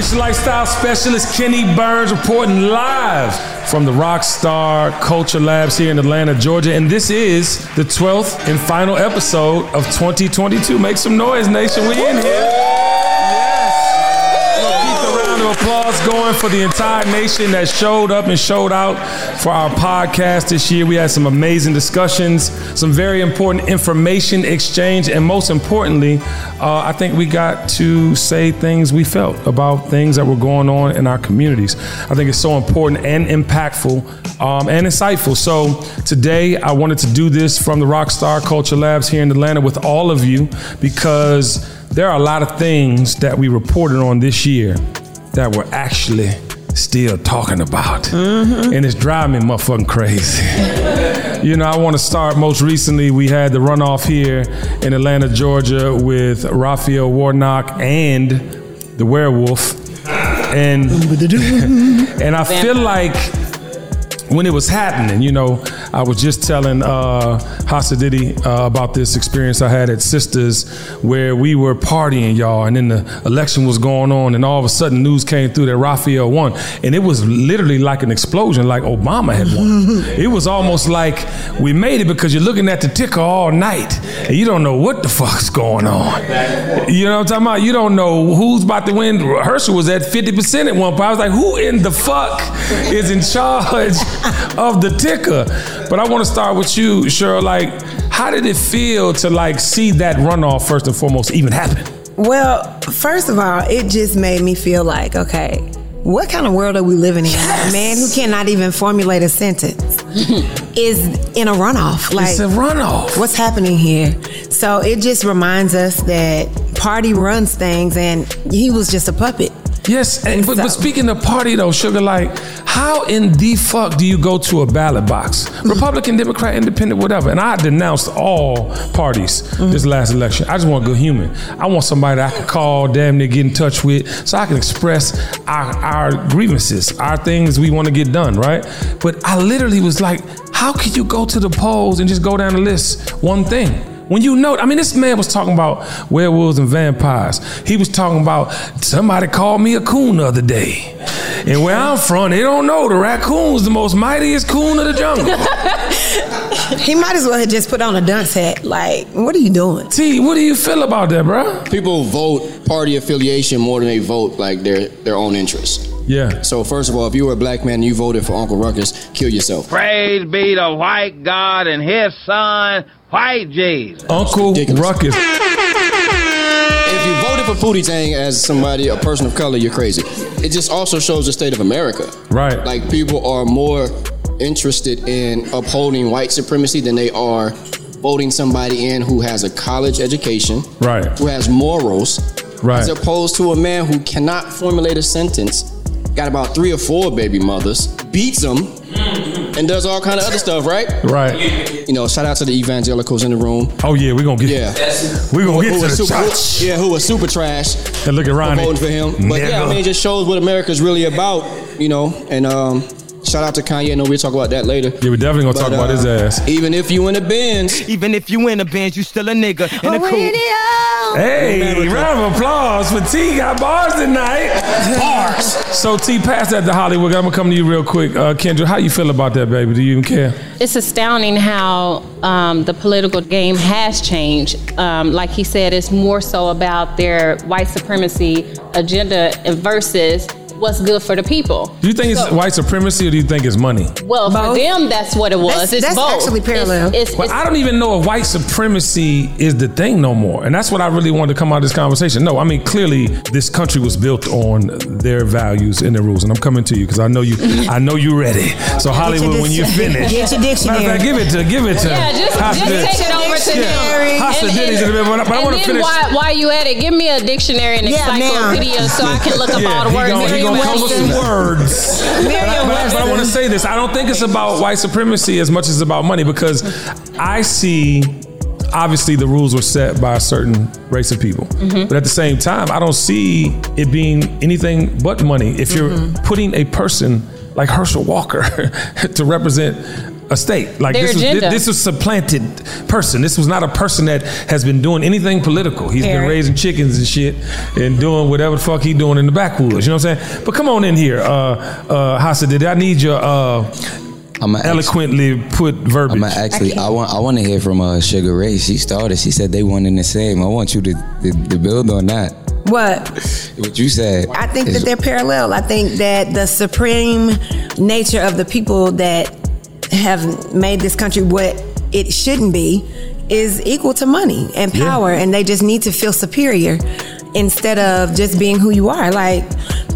It's lifestyle specialist Kenny Burns reporting live from the Rockstar Culture Labs here in Atlanta, Georgia. And this is the 12th and final episode of 2022. Make some noise, nation. We in here applause going for the entire nation that showed up and showed out for our podcast this year. We had some amazing discussions, some very important information exchange, and most importantly, uh, I think we got to say things we felt about things that were going on in our communities. I think it's so important and impactful um, and insightful. So today, I wanted to do this from the Rockstar Culture Labs here in Atlanta with all of you because there are a lot of things that we reported on this year that we're actually still talking about. Mm-hmm. And it's driving me motherfucking crazy. you know, I want to start most recently, we had the runoff here in Atlanta, Georgia with Raphael Warnock and the werewolf. And, and I feel like when it was happening, you know, I was just telling uh, uh, about this experience I had at Sisters where we were partying, y'all, and then the election was going on, and all of a sudden news came through that Raphael won. And it was literally like an explosion, like Obama had won. it was almost like we made it because you're looking at the ticker all night and you don't know what the fuck's going on. You know what I'm talking about? You don't know who's about to win. Herschel was at 50% at one point. I was like, who in the fuck is in charge of the ticker? But I want to start with you, Cheryl. Like, how did it feel to like see that runoff first and foremost even happen? Well, first of all, it just made me feel like, okay, what kind of world are we living in? Yes. A man who cannot even formulate a sentence is in a runoff. Like, it's a runoff. What's happening here? So it just reminds us that party runs things, and he was just a puppet. Yes, and, but, so. but speaking of party though, sugar, like how in the fuck do you go to a ballot box? Mm-hmm. Republican, Democrat, Independent, whatever. And I denounced all parties mm-hmm. this last election. I just want a good human. I want somebody that I can call, damn near get in touch with, so I can express our, our grievances, our things we want to get done, right? But I literally was like, how could you go to the polls and just go down the list one thing? When you know, I mean, this man was talking about werewolves and vampires. He was talking about somebody called me a coon the other day. And where I'm from, they don't know the raccoon's the most mightiest coon of the jungle. he might as well have just put on a dunce hat. Like, what are you doing? T, what do you feel about that, bro? People vote party affiliation more than they vote like their their own interests. Yeah. So first of all, if you were a black man and you voted for Uncle Ruckus, kill yourself. Praise be the white God and his son White Jesus. Uncle Ridiculous. Ruckus. If you voted for Pootie Tang as somebody, a person of color, you're crazy. It just also shows the state of America. Right. Like people are more interested in upholding white supremacy than they are voting somebody in who has a college education, right? Who has morals, right? As opposed to a man who cannot formulate a sentence, got about three or four baby mothers, beats them, and does all kind of other stuff, right? Right. You know, shout out to the evangelicals in the room. Oh yeah, we're gonna get. Yeah, we're gonna get who, to the super. Who, yeah, who was super trash. And look at Ronnie voting for him. But Never. yeah, I mean, it just shows what America's really about. You know, and um, Shout out to Kanye. I know we'll talk about that later. Yeah, we're definitely gonna but, talk uh, about his uh, ass. Even if you in a Benz. Even if you in a Benz, you still a nigga in a coupe. Hey, round of applause for T. Got bars tonight. bars. So T, pass that to Hollywood. I'm gonna come to you real quick. Uh, Kendra, how you feel about that, baby? Do you even care? It's astounding how um, the political game has changed. Um, like he said, it's more so about their white supremacy agenda versus what's good for the people. Do you think so, it's white supremacy or do you think it's money? Well, both? for them, that's what it was. That's, it's that's both. actually parallel. It's, it's, but I don't even know if white supremacy is the thing no more. And that's what I really wanted to come out of this conversation. No, I mean, clearly this country was built on their values and their rules. And I'm coming to you because I know you I know you're ready. So Hollywood, when you finish. Get your dictionary. Fact, give it to, give it to. Yeah, just, just take it over to him. And, and, but I want to finish. While, while you at it, give me a dictionary and yeah, encyclopedia so I can look up yeah, all the words gonna come with some words. but, but, but I want to say this. I don't think it's about white supremacy as much as it's about money because I see obviously the rules were set by a certain race of people. Mm-hmm. But at the same time, I don't see it being anything but money. If you're mm-hmm. putting a person like Herschel Walker to represent a state. Like Their this was this was supplanted person. This was not a person that has been doing anything political. He's been raising chickens and shit and doing whatever the fuck he doing in the backwoods. You know what I'm saying? But come on in here, uh, uh, Hassa. Did I need your uh, I'm gonna eloquently put verbiage? I'm actually. I want. I want to hear from uh, Sugar Ray. She started. She said they one in the same. I want you to, to, to build on that. What? What you said. I think is- that they're parallel. I think that the supreme nature of the people that have made this country what it shouldn't be is equal to money and power, and they just need to feel superior instead of just being who you are. Like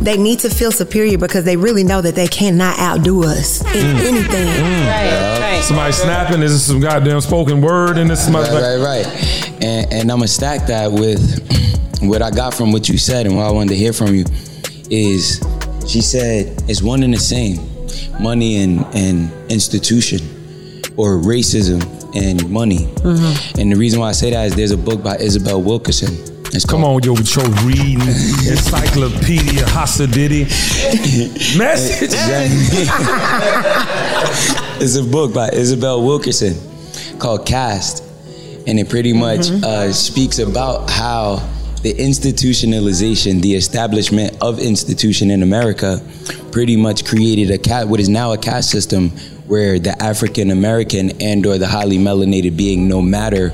they need to feel superior because they really know that they cannot outdo us in mm. anything. Mm. Right, right. Somebody snapping. Is this some goddamn spoken word in this? Right, right, right. And, and I'm gonna stack that with what I got from what you said and what I wanted to hear from you is she said it's one and the same, money and, and institution, or racism and money. Mm-hmm. And the reason why I say that is there's a book by Isabel Wilkerson. It's Come on, yo, with your reading encyclopedia Hasadiddy message. it's a book by Isabel Wilkerson called Caste, and it pretty much uh, speaks about how the institutionalization, the establishment of institution in America, pretty much created a cat what is now a caste system where the African American and or the highly melanated being, no matter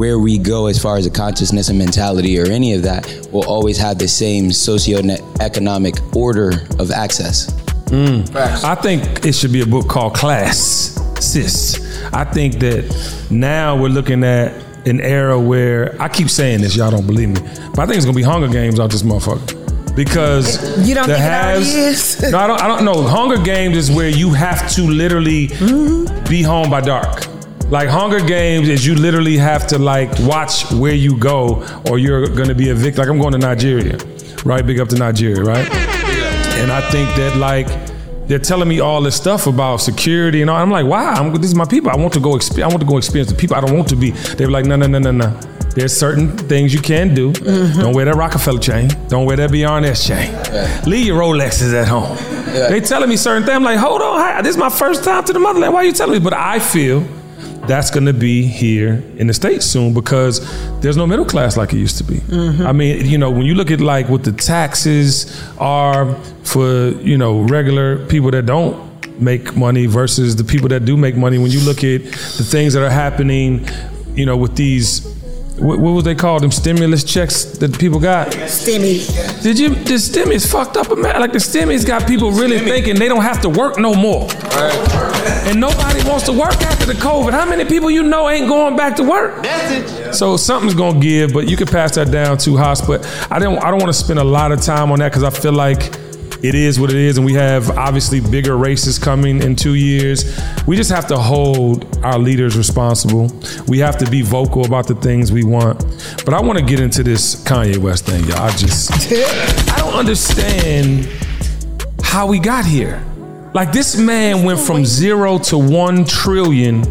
where we go as far as a consciousness and mentality or any of that, will always have the same socio-economic order of access. Mm. I think it should be a book called Class Sis. I think that now we're looking at an era where I keep saying this, y'all don't believe me, but I think it's gonna be Hunger Games out this motherfucker. Because You don't the think it already no, I don't. I don't know. Hunger Games is where you have to literally mm-hmm. be home by dark. Like Hunger Games is you literally have to like watch where you go, or you're gonna be evicted. Like I'm going to Nigeria, right? Big up to Nigeria, right? And I think that like they're telling me all this stuff about security and all. I'm like, wow, I'm, these are my people. I want to go. Exp- I want to go experience the people. I don't want to be. They were like, no, no, no, no, no. There's certain things you can do. Mm-hmm. Don't wear that Rockefeller chain. Don't wear that BRNS chain. Leave your Rolexes at home. They telling me certain things. I'm like, hold on, hi, this is my first time to the motherland. Why are you telling me? But I feel that's going to be here in the states soon because there's no middle class like it used to be. Mm-hmm. I mean, you know, when you look at like what the taxes are for you know regular people that don't make money versus the people that do make money. When you look at the things that are happening, you know, with these. What, what was they called? Them stimulus checks that people got. Stimmy. Did you? The stimmies fucked up, man. Like the stimmies got people really thinking they don't have to work no more. And nobody wants to work after the COVID. How many people you know ain't going back to work? So something's gonna give, but you can pass that down to Haas. But I don't. I don't want to spend a lot of time on that because I feel like it is what it is, and we have obviously bigger races coming in two years. We just have to hold our leaders responsible. We have to be vocal about the things we want. But I want to get into this Kanye West thing, y'all. I just I don't understand how we got here. Like this man went from zero to one trillion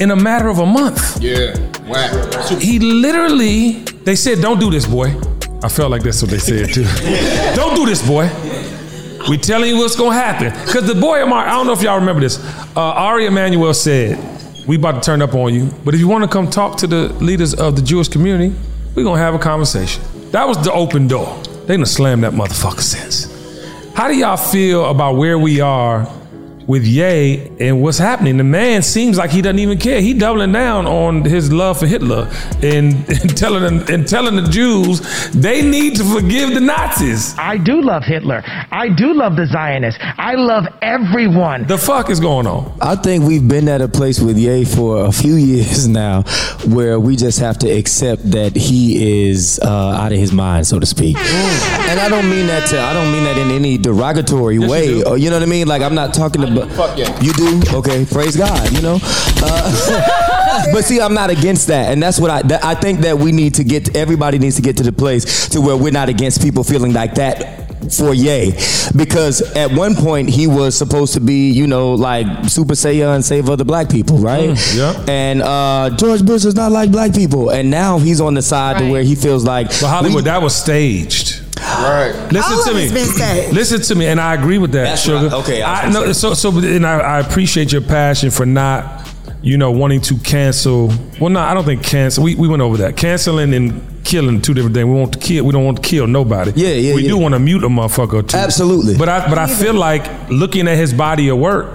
in a matter of a month. Yeah. Whack. He literally, they said, don't do this, boy. I felt like that's what they said too. don't do this, boy. We telling you what's gonna happen. Cause the boy, Amar, I don't know if y'all remember this. Uh, Ari Emanuel said, we about to turn up on you, but if you wanna come talk to the leaders of the Jewish community, we gonna have a conversation. That was the open door. They done slammed that motherfucker since. How do y'all feel about where we are with Ye and what's happening? The man seems like he doesn't even care. He doubling down on his love for Hitler and, and telling them, and telling the Jews they need to forgive the Nazis. I do love Hitler. I do love the Zionists. I love everyone. The fuck is going on? I think we've been at a place with Ye for a few years now where we just have to accept that he is uh, out of his mind, so to speak. And I don't mean that to, I don't mean that in any derogatory way. you. Or, you know what I mean? Like I'm not talking about Fuck yeah. You do? Okay, praise God, you know? Uh, but see, I'm not against that. And that's what I that, I think that we need to get everybody needs to get to the place to where we're not against people feeling like that for Ye. Because at one point he was supposed to be, you know, like Super Saiyan save other black people, right? Mm, yeah. And uh, George Bush is not like black people. And now he's on the side to where he feels like But Hollywood, we- that was staged. Right. Listen All to me. it's been said. Listen to me, and I agree with that, That's what I- sugar. okay, I was I, no, so so, and I, I appreciate your passion for not, you know, wanting to cancel. Well, no, I don't think cancel. We, we went over that. Canceling and killing two different things. We want to kill. We don't want to kill nobody. Yeah, yeah, We yeah. do want to mute a motherfucker or two. Absolutely. But I but I feel like looking at his body of work,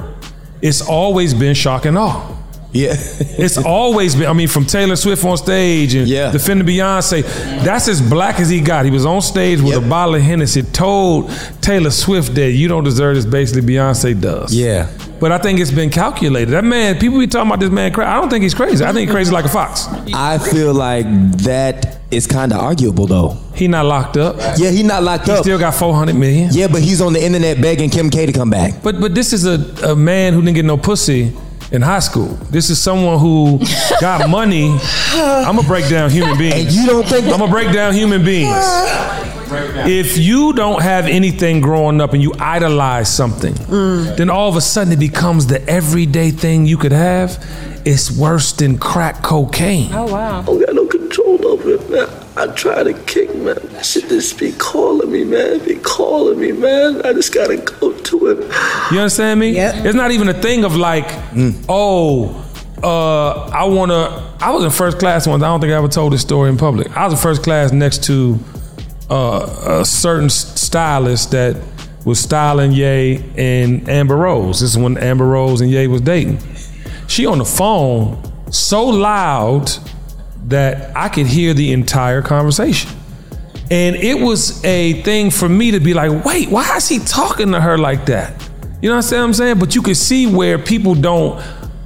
it's always been shock and awe. Yeah. It's always been. I mean, from Taylor Swift on stage and Yeah. defending Beyonce. That's as black as he got. He was on stage with Yep. a bottle of Hennessy. Told Taylor Swift that you don't deserve this. Basically, Beyonce does. Yeah. But I think it's been calculated. That man, people be talking about this man crazy. I don't think he's crazy. I think he's crazy like a fox. I feel like that is kind of arguable though. He not locked up. Yeah, he not locked He up. He still got 400 million. yeah, but he's on the internet begging Kim K to come back. But but this is a, a man who didn't get no pussy in high school. This is someone who got money. I'm gonna break down human beings. And you don't think I'm gonna break down human beings. If you don't have anything growing up and you idolize something, mm. then all of a sudden it becomes the everyday thing you could have. It's worse than crack cocaine. Oh wow. I don't got no control over it, man. I try to kick, man. That shit just be calling me, man. Be calling me, man. I just gotta go to it. You understand me? Yep. It's not even a thing of like, oh, uh, I wanna. I was in first class once. I don't think I ever told this story in public. I was in first class next to uh, a certain stylist that was styling Ye and Amber Rose. This is when Amber Rose and Ye was dating. She on the phone so loud that I could hear the entire conversation. And it was a thing for me to be like, wait, why is he talking to her like that? You know what I'm saying? But you can see where people don't,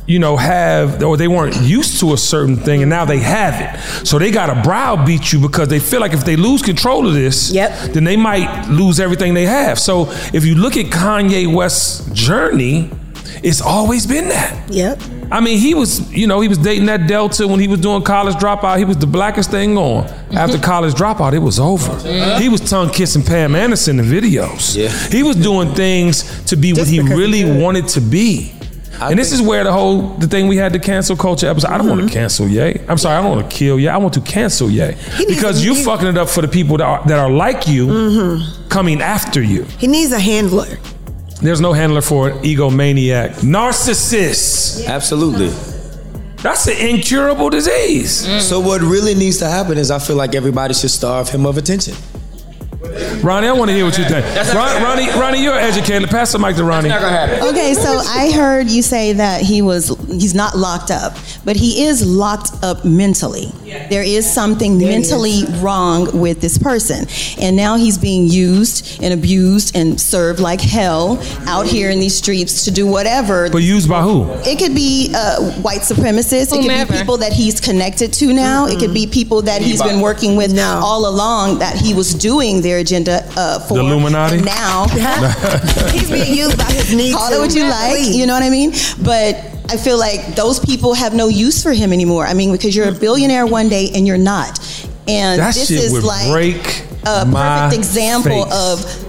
you know, have or they weren't used to a certain thing and now they have it. So they gotta browbeat you because they feel like if they lose control of this, Yep. then they might lose everything they have. So if you look at Kanye West's journey, it's always been that. Yep. I mean, he was, you know, he was dating that Delta when he was doing college dropout. He was the blackest thing on. After college dropout, it was over. He was tongue kissing Pam Anderson in videos. Yeah. He was doing things to be what Just he he really could. wanted to be. and this is where the whole the thing we had the cancel culture episode. I don't want to mm-hmm. cancel Ye. I'm sorry, I don't want to kill Ye. I want to cancel Ye because you're fucking it up for the people that are, that are like you mm-hmm. coming after you. He needs a handler. There's no handler for an egomaniac, narcissist. Absolutely. That's an incurable disease. So what really needs to happen is I feel like everybody should starve him of attention. Ronnie, I want to hear what you think. Ron, Ronnie, Ronnie, you're educated. Pass the mic to Ronnie. Okay, so I heard you say that he was he's not locked up, but he is locked up mentally. There is something mentally wrong with this person. And now he's being used and abused and served like hell out here in these streets to do whatever. But used by who? It could be uh, white supremacists. It could be people that he's connected to now. It could be people that he's been working with No. all along that he was doing their agenda uh, for. The Illuminati? And now He's being used by his needs. call it what you like, you know what I mean? But I feel like those people have no use for him anymore. I mean, because you're a billionaire one day and you're not. And That this is like break a perfect example face. of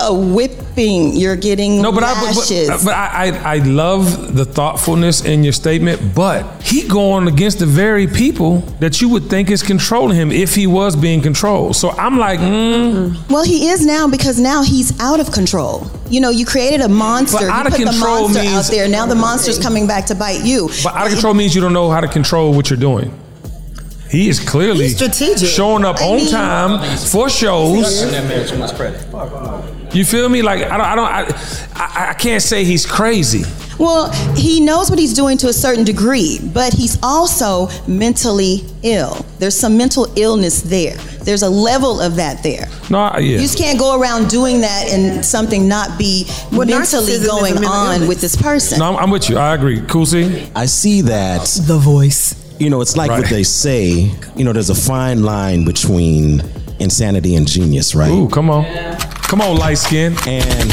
a whipping. You're getting No, but I, but, lashes. but, but I, I, I love the thoughtfulness in your statement. But he going against the very people that you would think is controlling him if he was being controlled. So I'm like, mm, well, he is now because now he's out of control. You know, you created a monster. But you out of put the control monster means- out there. Now the monster's coming back to bite you. but out of control means you don't know how to control what you're doing. He is clearly He's strategic. showing up I on mean- time for shows. You feel me? Like I don't, I don't, I, I, I can't say he's crazy. Well, he knows what he's doing to a certain degree, but he's also mentally ill. There's some mental illness there. There's a level of that there. No, I- yeah. You just can't go around doing that and something not be Well, mentally going mental on illness. with this person. No, I'm, I'm with you. I agree. Cool, see? I see that. The voice. You know, it's like Right. what they say. You know, there's a fine line between insanity and genius, right? Ooh, come on. Come on, light skin. And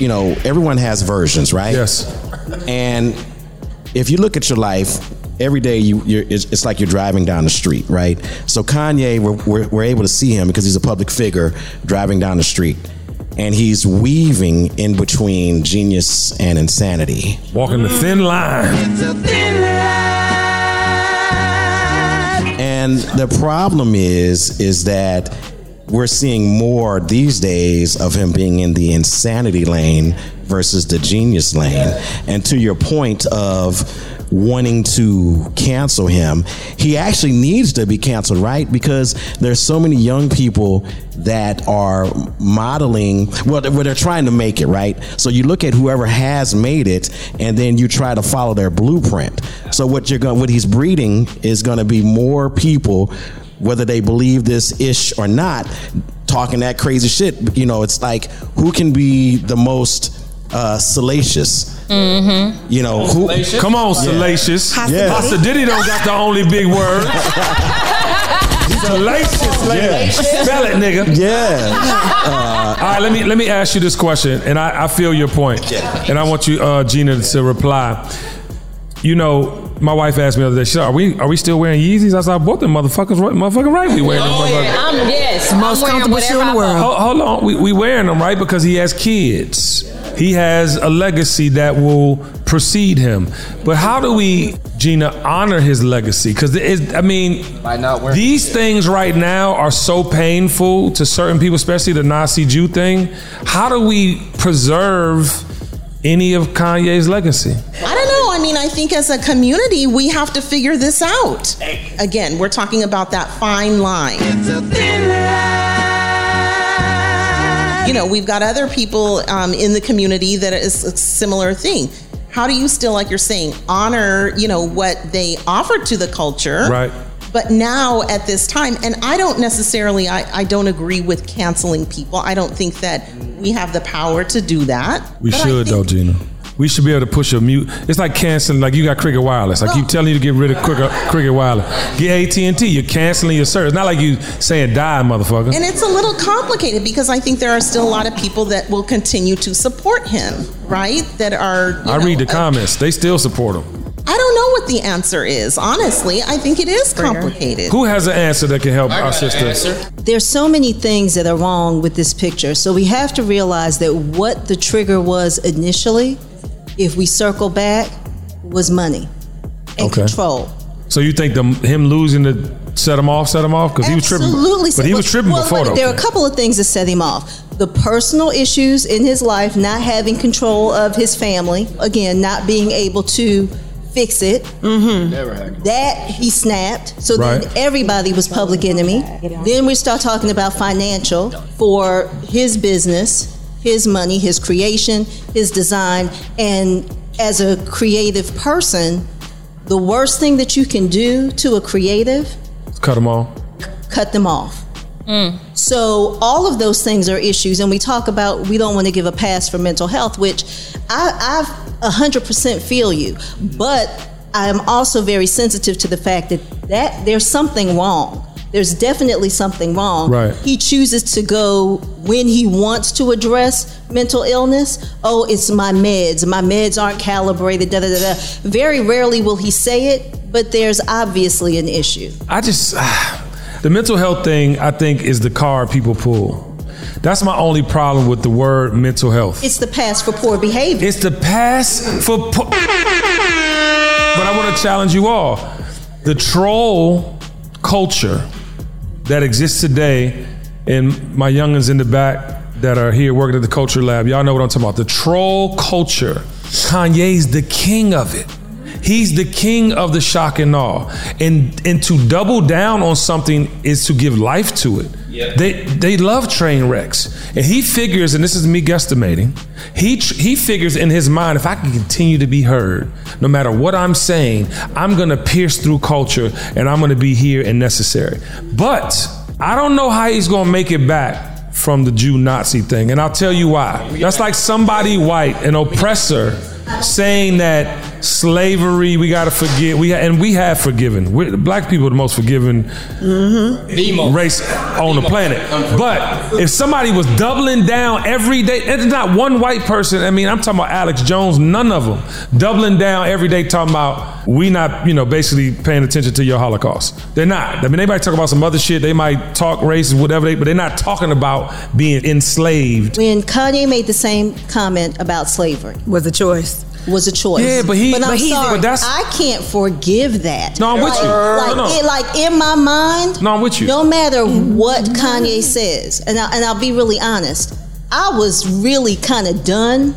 you know, everyone has versions, right? Yes. And if you look at your life, every day you, you're, it's, it's like you're driving down the street, right? So Kanye, we're, we're, we're able to see him because he's a public figure driving down the street. And he's weaving in between genius and insanity. Walking the thin line. And the problem is, is that we're seeing more these days of him being in the insanity lane versus the genius lane. And to your point of wanting to cancel him, he actually needs to be canceled, right? Because there's so many young people that are modeling, well, they're trying to make it, right? So you look at whoever has made it, and then you try to follow their blueprint. So what you're going, what he's breeding is going to be more people, whether they believe this ish or not, talking that crazy shit. You know, it's like who can be the most uh, salacious. Mm-hmm. You know who? Come on, Yeah. salacious. Yeah. Pastor Diddy don't got the only big word. salacious, lady. Yeah. Spell it, nigga. Yeah. All right, let me let me ask you this question, and I, I feel your point, and I want you, uh, Gina, to reply. You know, my wife asked me the other day, she said, "Are we are we still wearing Yeezys?" I said, "Both them motherfuckers, right, motherfucking right, we wearing them motherfuckers." Oh, I'm yes. Most I'm comfortable shoe in the world. Hold, hold on, we, we wearing them right because he has kids. He has a legacy that will precede him. But how do we, Gina, honor his legacy? Because I mean, By not these things right now are so painful to certain people, especially the Nazi Jew thing. How do we preserve any of Kanye's legacy? I don't know. I think as a community, we have to figure this out. Again, we're talking about that fine line. You know, we've got other people um, in the community that is a similar thing. How do you still, like you're saying, honor, you know, what they offered to the culture? Right. But now at this time, and I don't necessarily, I, I don't agree with canceling people. I don't think that we have the power to do that. We But I should though, Gina. We should be able to push a mute. It's like canceling. Like you got Cricket Wireless. I keep telling you to get rid of Cricket, Cricket Wireless. Get AT and T. You're canceling your service. It's not like you saying die, motherfucker. And it's a little complicated because I think there are still a lot of people that will continue to support him, right? That are. I know, read the uh, comments. They still support him. I don't know what the answer is. Honestly, I think it is complicated. Who has an answer that can help our sister? There's so many things that are wrong with this picture. So we have to realize that what the trigger was initially, if we circle back, was money and Okay. control. So you think the, him losing to set him off, set him off because he was tripping. Absolutely. But he was tripping well, before wait, though. There are a couple of things that set him off. The personal issues in his life, not having control of his family, again, not being able to fix it. Mm-hmm. Never. That he snapped. So Right. then everybody was public enemy. Then we start talking about financial for his business, his money, his creation, his design. And as a creative person, the worst thing that you can do to a creative, Cut them off. cut them off. So all of those things are issues, and we talk about we don't want to give a pass for mental health, which I, I 100% feel you, but I am also very sensitive to the fact that that there's something wrong. There's definitely something wrong. Right. He chooses to go when he wants to address mental illness. Oh, it's my meds. My meds aren't calibrated. Da da da da. Very rarely will he say it, but there's obviously an issue. I just the mental health thing. I think is the card people pull. That's my only problem with the word mental health. It's the pass for poor behavior. It's the pass for. Po- but I want to challenge you all. The troll culture that exists today, and my youngins in the back that are here working at the culture lab, y'all know what I'm talking about. The troll culture. Kanye's the king of it. He's the king of the shock and awe. And and to double down on something is to give life to it. They they love train wrecks, and he figures, and this is me guesstimating. He tr- he figures in his mind, if I can continue to be heard, no matter what I'm saying, I'm gonna pierce through culture, and I'm gonna be here and necessary. But I don't know how he's gonna make it back from the Jew Nazi thing, and I'll tell you why. That's like somebody white, an oppressor, saying that slavery we gotta forgive. We and we have forgiven. We're, black people are the most forgiving mm-hmm. race on the planet. But if somebody was doubling down every day, it's not one white person. I mean, I'm talking about Alex Jones. None of them doubling down every day, talking about we not, you know, basically paying attention to your Holocaust. They're not. I mean, they might talk about some other shit. They might talk race, whatever. They, but they're not talking about being enslaved. When Kanye made the same comment about slavery, was a choice. Was a choice. Yeah, but he- But I'm but sorry, but that's- I can't forgive that. No, I'm with like, you. No, Like, no. It, like in my mind. No, I'm with you. No matter what Kanye says, and I, and I'll be really honest, I was really kind of done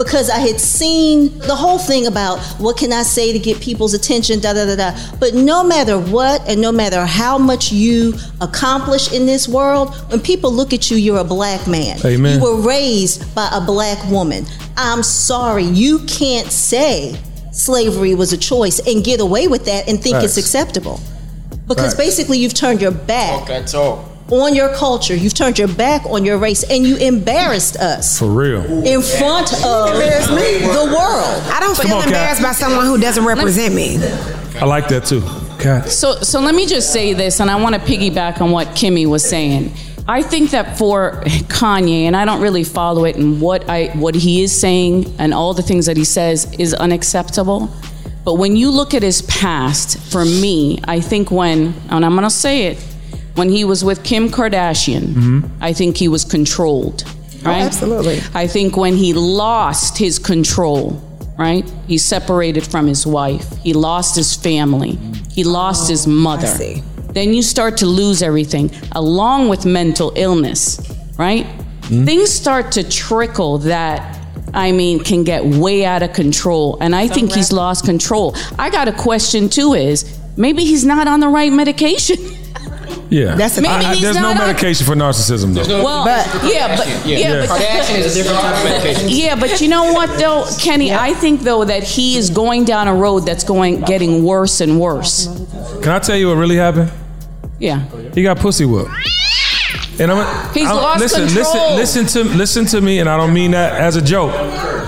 because I had seen the whole thing about what can I say to get people's attention, da da da da. But no matter what, and no matter how much you accomplish in this world, when people look at you, you're a black man. Amen. You were raised by a black woman. I'm sorry, you can't say slavery was a choice and get away with that and think it's acceptable. Because Facts. basically, you've turned your back That talk. On your culture. You've turned your back on your race, and you embarrassed us For real. in front of me. the world. I don't feel on, Kat. embarrassed by someone who doesn't represent me. I like that too. Kat. So, so let me just say this, and I want to piggyback on what Kimmy was saying. I think that for Kanye, and I don't really follow it, and what I what he is saying and all the things that he says is unacceptable. But when you look at his past, for me, I think when, and I'm going to say it, when he was with Kim Kardashian, I think he was controlled. Right? absolutely. I think when he lost his control, right? He separated from his wife. He lost his family. He lost his mother. Then you start to lose everything, along with mental illness, right? Things start to trickle that. I mean, can get way out of control. And I think he's lost control. I got a question too is maybe he's not on the right medication. Yeah. That's a- I- I- Maybe he's there's no medication for narcissism though. well, yeah, but yeah, but Kardashian is a different type of medication. Yeah, but you know what though, Kenny? I think though that he is going down a road that's going getting worse and worse. Can I tell you what really happened? Yeah. He got pussy whipped. And I'm, He's I'm- lost listen, control. listen, listen to listen to me, and I don't mean that as a joke.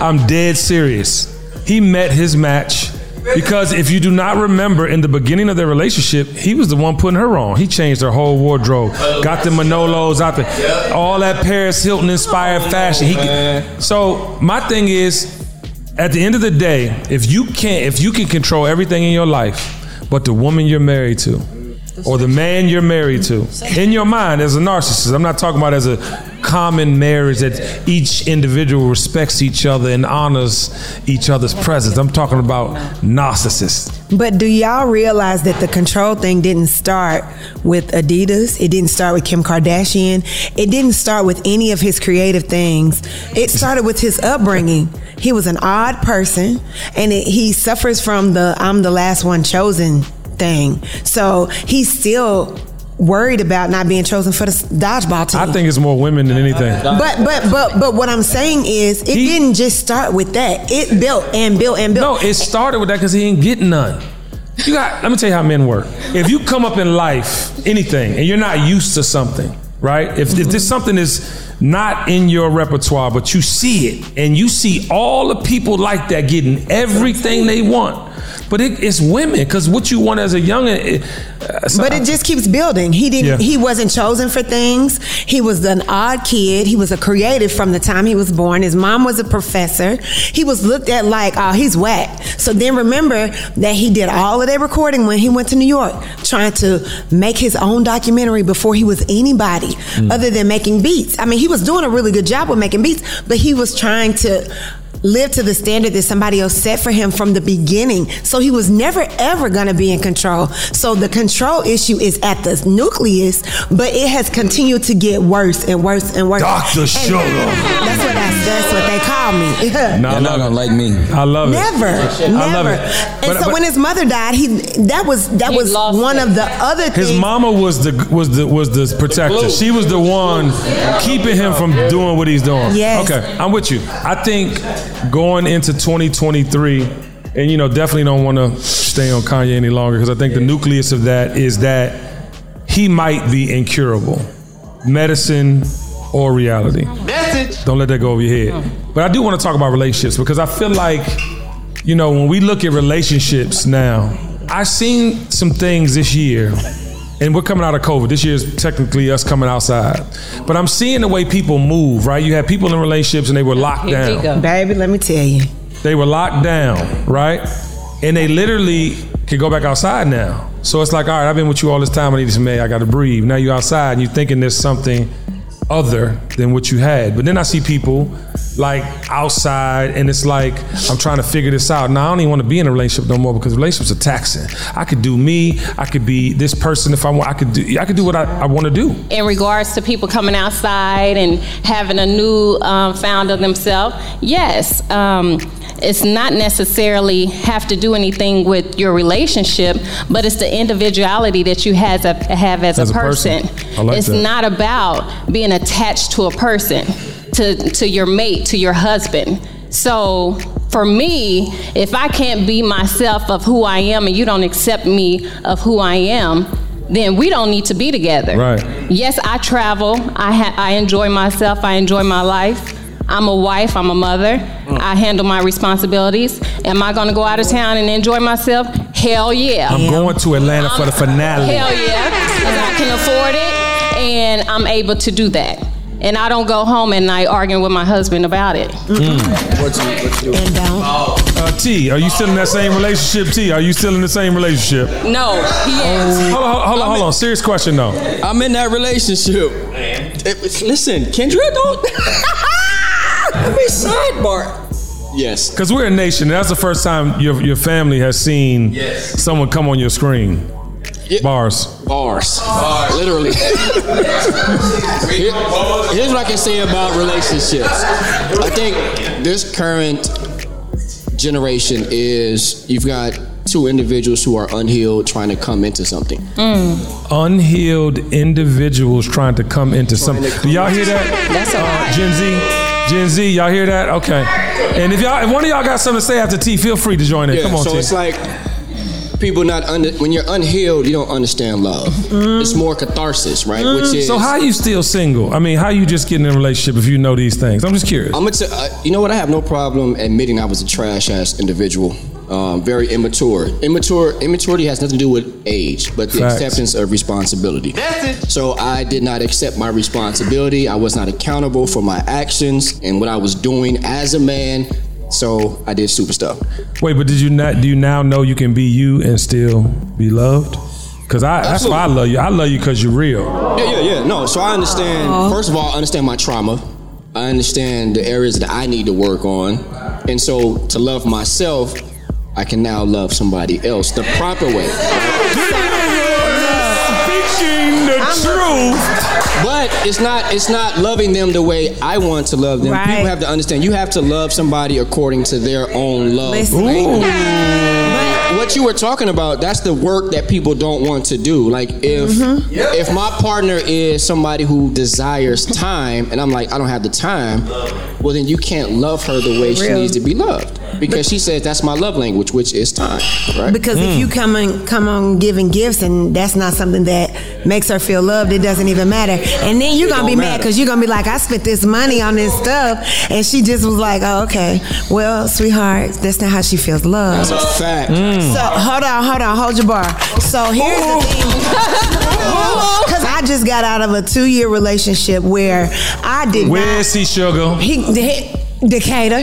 I'm dead serious. He met his match because if you do not remember, in the beginning of their relationship, he was the one putting her on. He changed her whole wardrobe, got the Manolos out there, all that Paris Hilton inspired fashion. He, so my thing is, at the end of the day, if you can't, if you can control everything in your life, but the woman you're married to, or the man you're married to, in your mind as a narcissist, I'm not talking about as a common marriage that each individual respects each other and honors each other's presence. I'm talking about narcissists. But do y'all realize that the control thing didn't start with Adidas? It didn't start with Kim Kardashian. It didn't start with any of his creative things. It started with his upbringing. He was an odd person, and it, he suffers from the "I'm the last one chosen" thing. So he's still worried about not being chosen for the dodgeball team. I think it's more women than anything. But but but but what I'm saying is, it didn't just start with that. It built and built and built. No, it started with that because he ain't getting none. You got. Let me tell you how men work. If you come up in life, anything, and you're not used to something, right? If, if this something is not in your repertoire, but you see it, and you see all the people like that getting everything they want, but it, it's women because what you want as a youngin. It, uh, so- But it just keeps building. He didn't. Yeah. He wasn't chosen for things. He was an odd kid. He was a creative from the time he was born. His mom was a professor. He was looked at like, oh, he's whack. So then remember that he did all of that recording when he went to New York, trying to make his own documentary before he was anybody other than making beats. I mean, he was doing a really good job with making beats, but he was trying to live to the standard that somebody else set for him from the beginning. So he was never ever going to be in control. So the control issue is at the nucleus, but it has continued to get worse and worse and worse. Dr. And Sugar. That's what that's, that's what they call me. Nah, You're not gonna like me. I love it. Never, I love never. it. And But- so but- when his mother died, he that was that was one of the other things. His mama was the was the was the protector. She was the one keeping him from doing what he's doing. Yes. Okay, I'm with you. I think going into 2023, and you know, definitely don't want to stay on Kanye any longer because I think the nucleus of that is that he might be incurable, medicine or reality. Message. Don't let that go over your head. But I do want to talk about relationships because I feel like, you know, when we look at relationships now, I've seen some things this year, and we're coming out of COVID. This year is technically us coming outside. But I'm seeing the way people move, right? You had people in relationships and they were locked down. Baby, let me tell you. They were locked down, right? And they literally can go back outside now. So it's like, all right, I've been with you all this time. I need some air. I got to breathe. Now you're outside and you're thinking there's something other than what you had. But then I see people like outside, and it's like I'm trying to figure this out. Now I don't even want to be in a relationship no more because relationships are taxing. I could do me. I could be this person if I want. I could do. I could do what I, I want to do. in regards to people coming outside and having a new um, found of themselves, yes, um, it's not necessarily have to do anything with your relationship, but it's the individuality that you has a, have as, As a a person. person. Like it's that. not about being attached to a person, to to your mate, to your husband. So for me, if I can't be myself of who I am and you don't accept me of who I am, then we don't need to be together. Right. Yes, I travel. I ha- I enjoy myself. I enjoy my life. I'm a wife. I'm a mother. I handle my responsibilities. Am I going to go out of town and enjoy myself? Hell yeah. I'm going to Atlanta for the finale. Hell yeah, because I can afford it and I'm able to do that. And I don't go home at night arguing with my husband about it. And don't. Uh, T, are you still in that same relationship? T, are you still in the same relationship? No, he is. Hold on, hold on, hold on. Serious question though. I'm in that relationship. It- listen, Kendra, don't. Let me sidebar. Yes. Because we're a nation. That's the first time your your family has seen someone come on your screen. Bars. Bars. Literally. Here- here's what I can say about relationships. I think this current generation is you've got two individuals who are unhealed trying to come into something. Unhealed individuals trying to come into something. Do y'all hear that? That's uh, Gen Z. Gen Z, y'all hear that? Okay. And if y'all, if one of y'all got something to say after T, feel free to join in. Yeah, Come on, so T. it's like people not under when you're unhealed, you don't understand love. It's more catharsis, right? Which is so how you still single? I mean, how you just getting in a relationship if you know these things? I'm just curious. I'm gonna t- uh, you know what? I have no problem admitting I was a trash ass individual. Um, very immature. Immature. Immaturity has nothing to do with age, but the Facts. acceptance of responsibility. That's it. So I did not accept my responsibility. I was not accountable for my actions and what I was doing as a man. So I did stupid stuff. Wait, but did you not? Do you now know you can be you and still be loved? Because I, that's why I love you. I love you because you're real. Yeah, yeah, yeah. No, so I understand. First of all, I understand my trauma. I understand the areas that I need to work on, and so to love myself, I can now love somebody else the proper way. Speaking the truth. But it's not it's not loving them the way I want to love them. Right. People have to understand you have to love somebody according to their own love. Listen. language. What you were talking about, that's the work that people don't want to do. Like if Mm-hmm. if my partner is somebody who desires time and I'm like, I don't have the time, well then you can't love her the way she needs to be loved. Because she says that's my love language, which is time. Right? Because if hmm. you come on, come on giving gifts and that's not something that makes her feel loved, it doesn't even matter. And then you're It gonna don't be mad because you're gonna be like, I spent this money on this stuff, and she just was like, Oh, okay. Well, sweetheart, that's not how she feels loved. That's a fact. Hmm. So hold on, hold on, hold your bar. So here's the thing, because I just got out of a two-year relationship where I did not. Where's he, sugar? He, he Decatur.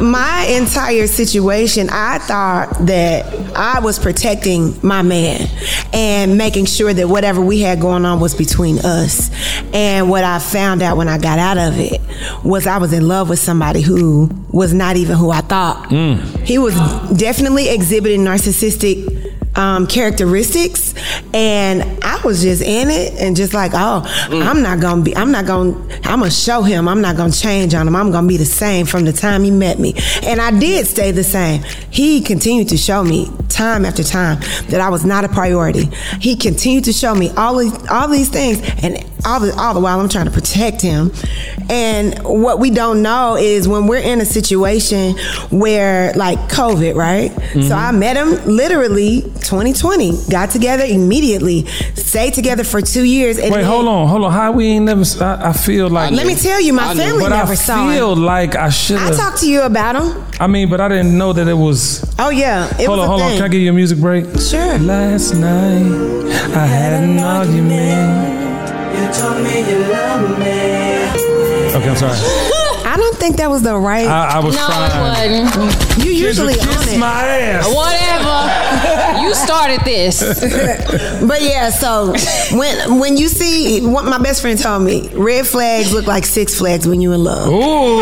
my entire situation, I thought that I was protecting my man and making sure that whatever we had going on was between us. And what I found out when I got out of it was I was in love with somebody who was not even who I thought. Hmm. He was definitely exhibiting narcissistic um, characteristics, and I was just in it and just like, oh, I'm not gonna be, I'm not gonna, I'm gonna show him, I'm not gonna change on him, I'm gonna be the same from the time he met me, and I did stay the same. He continued to show me time after time that I was not a priority. He continued to show me all these, all these things, and all the all the while I'm trying to protect him. And what we don't know is when we're in a situation where like COVID, right? So mm-hmm. I met him literally 2020, got together immediately, stayed together for two years. And Wait, then- hold on, hold on. How we ain't never? I, I feel like. Let me tell you, my I knew, family but never I saw feel him. like I should. I talked to you about him. I mean, but I didn't know that it was. Oh yeah, it hold was on, a hold on. Can I give you a music break? Sure. Last night I had an argument. Okay, I'm sorry. I don't don't think that was the right. I, I was No, trying. it wasn't. you usually kiss on it. my ass. Whatever. you started this. but yeah, so when when you see what my best friend told me, red flags look like six flags when you're in love. Ooh.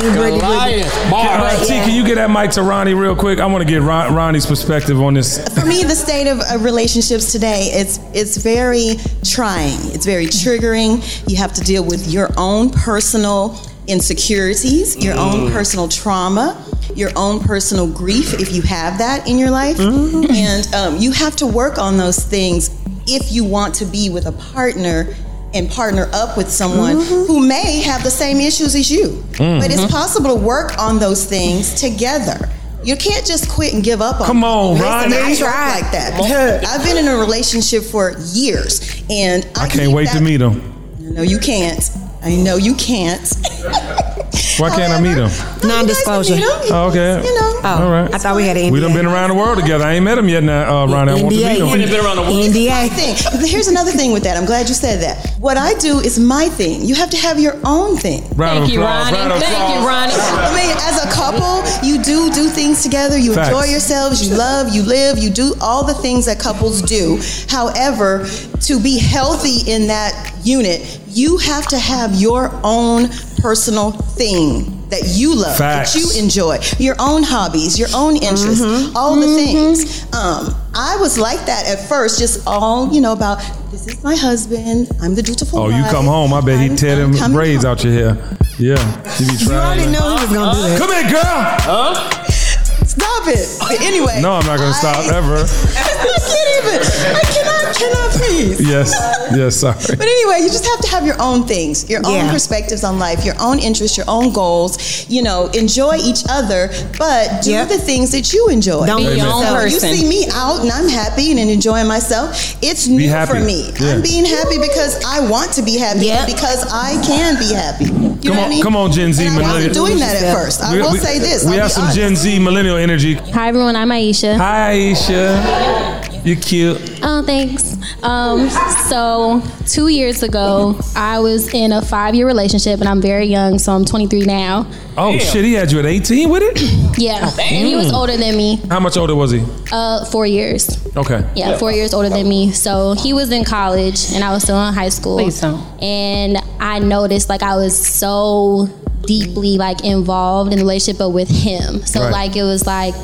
Shout out to Brit, Brittany, Brittany, Brittany. Can, T, can you get that mic to Ronnie real quick? I want to get Ron, Ronnie's perspective on this. For me, the state of uh, relationships today, it's it's very trying. It's very triggering. You have to deal with your own personal insecurities, your own personal trauma, your own personal grief, if you have that in your life, and um, you have to work on those things if you want to be with a partner. And partner up with someone who may have the same issues as you. But it's Mhm. possible to work on those things together. You can't just quit and give up on Come on, Listen, Ronnie. I work like that. I've been in a relationship for years, and I, I can't wait to meet him. No, you can't. I know you can't. Why can't I meet him? Non-disclosure. Oh, okay. You know. All right. I thought we had an We done been around the world together. I ain't met him yet now, uh, Ronnie. I want to meet him. NDA. Thing. Here's another thing with that. I'm glad you said that. What I do is my thing. You have to have your own thing. Round of Thank you, applause, Ronnie. round of Thank you, Ronnie. I mean, as a couple, you do do things together. You Facts. enjoy yourselves. You love. You live. You do all the things that couples do. However, to be healthy in that unit, you have to have your own personal thing that you love, Facts. that you enjoy, your own hobbies, your own interests, all the things. Um, I was like that at first, just all you know about. This is my husband. I'm the dutiful. Oh, you come home. I bet he tear them coming braids out your hair. Yeah. She be trying. already know he was gonna do that. Come here, girl. Stop it. But anyway. No, I'm not going to stop ever. I. I cannot. Cannot please. Yes. Yes, sorry. But anyway, you just have to have your own things, your own Yeah. perspectives on life, your own interests, your own goals. You know, enjoy each other, but do Yep. the things that you enjoy. Don't be your own so person. You see me out and I'm happy and enjoying myself. It's Be new happy. for me. Yeah. I'm being happy because I want to be happy Yep. because I can be happy. You know Come what I on, mean? come on, Gen Z And I wasn't doing that at first. I We- will we- say this. We I'll have some honest. Gen Z millennial energy. Hi everyone, I'm Aisha. Hi, Aisha. You cute. Oh, thanks. Um, so two years ago, I was in a five-year relationship, and I'm very young, so I'm 23 now. Oh shit, he had you at 18 with it? Yeah, and he was older than me, How much older was he? uh, four years. Okay. Yeah, four years older than me. So he was in college, and I was still in high school. Please don't. And I noticed like I was so deeply like involved in the relationship, but with him. So Right. like it was like,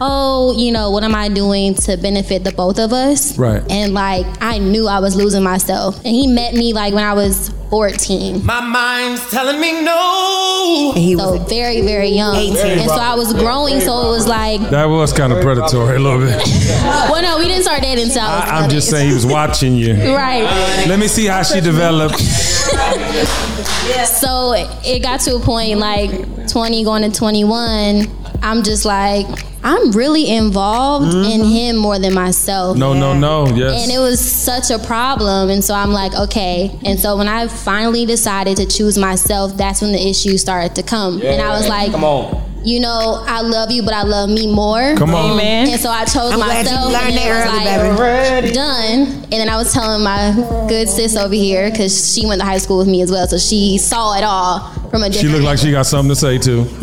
oh, you know, what am I doing to benefit the both of us? Right. And like I knew I was losing myself. And he met me like when I was 14. My mind's telling me no. And he So was very, very young. 18. And so I was growing, so it was like That was kind of predatory a little bit. well no, we didn't start dating until I was I, I'm just saying he was watching you. Right. Let me see how she developed. So it got to a point like 20 going to 21, I'm just like, I'm really involved in mm-hmm. him more than myself. No, no, no. Yes. And it was such a problem. And so I'm like, okay. And so when I finally decided to choose myself, that's when the issues started to come. Yeah. and I was like, Come on. You know, I love you, but I love me more. Come on. Amen. And so I chose I'm glad you myself. learned and that it early, like, baby. done. And then I was telling my good sis over here because she went to high school with me as well, so she saw it all from a Different She looked like she got something to say too.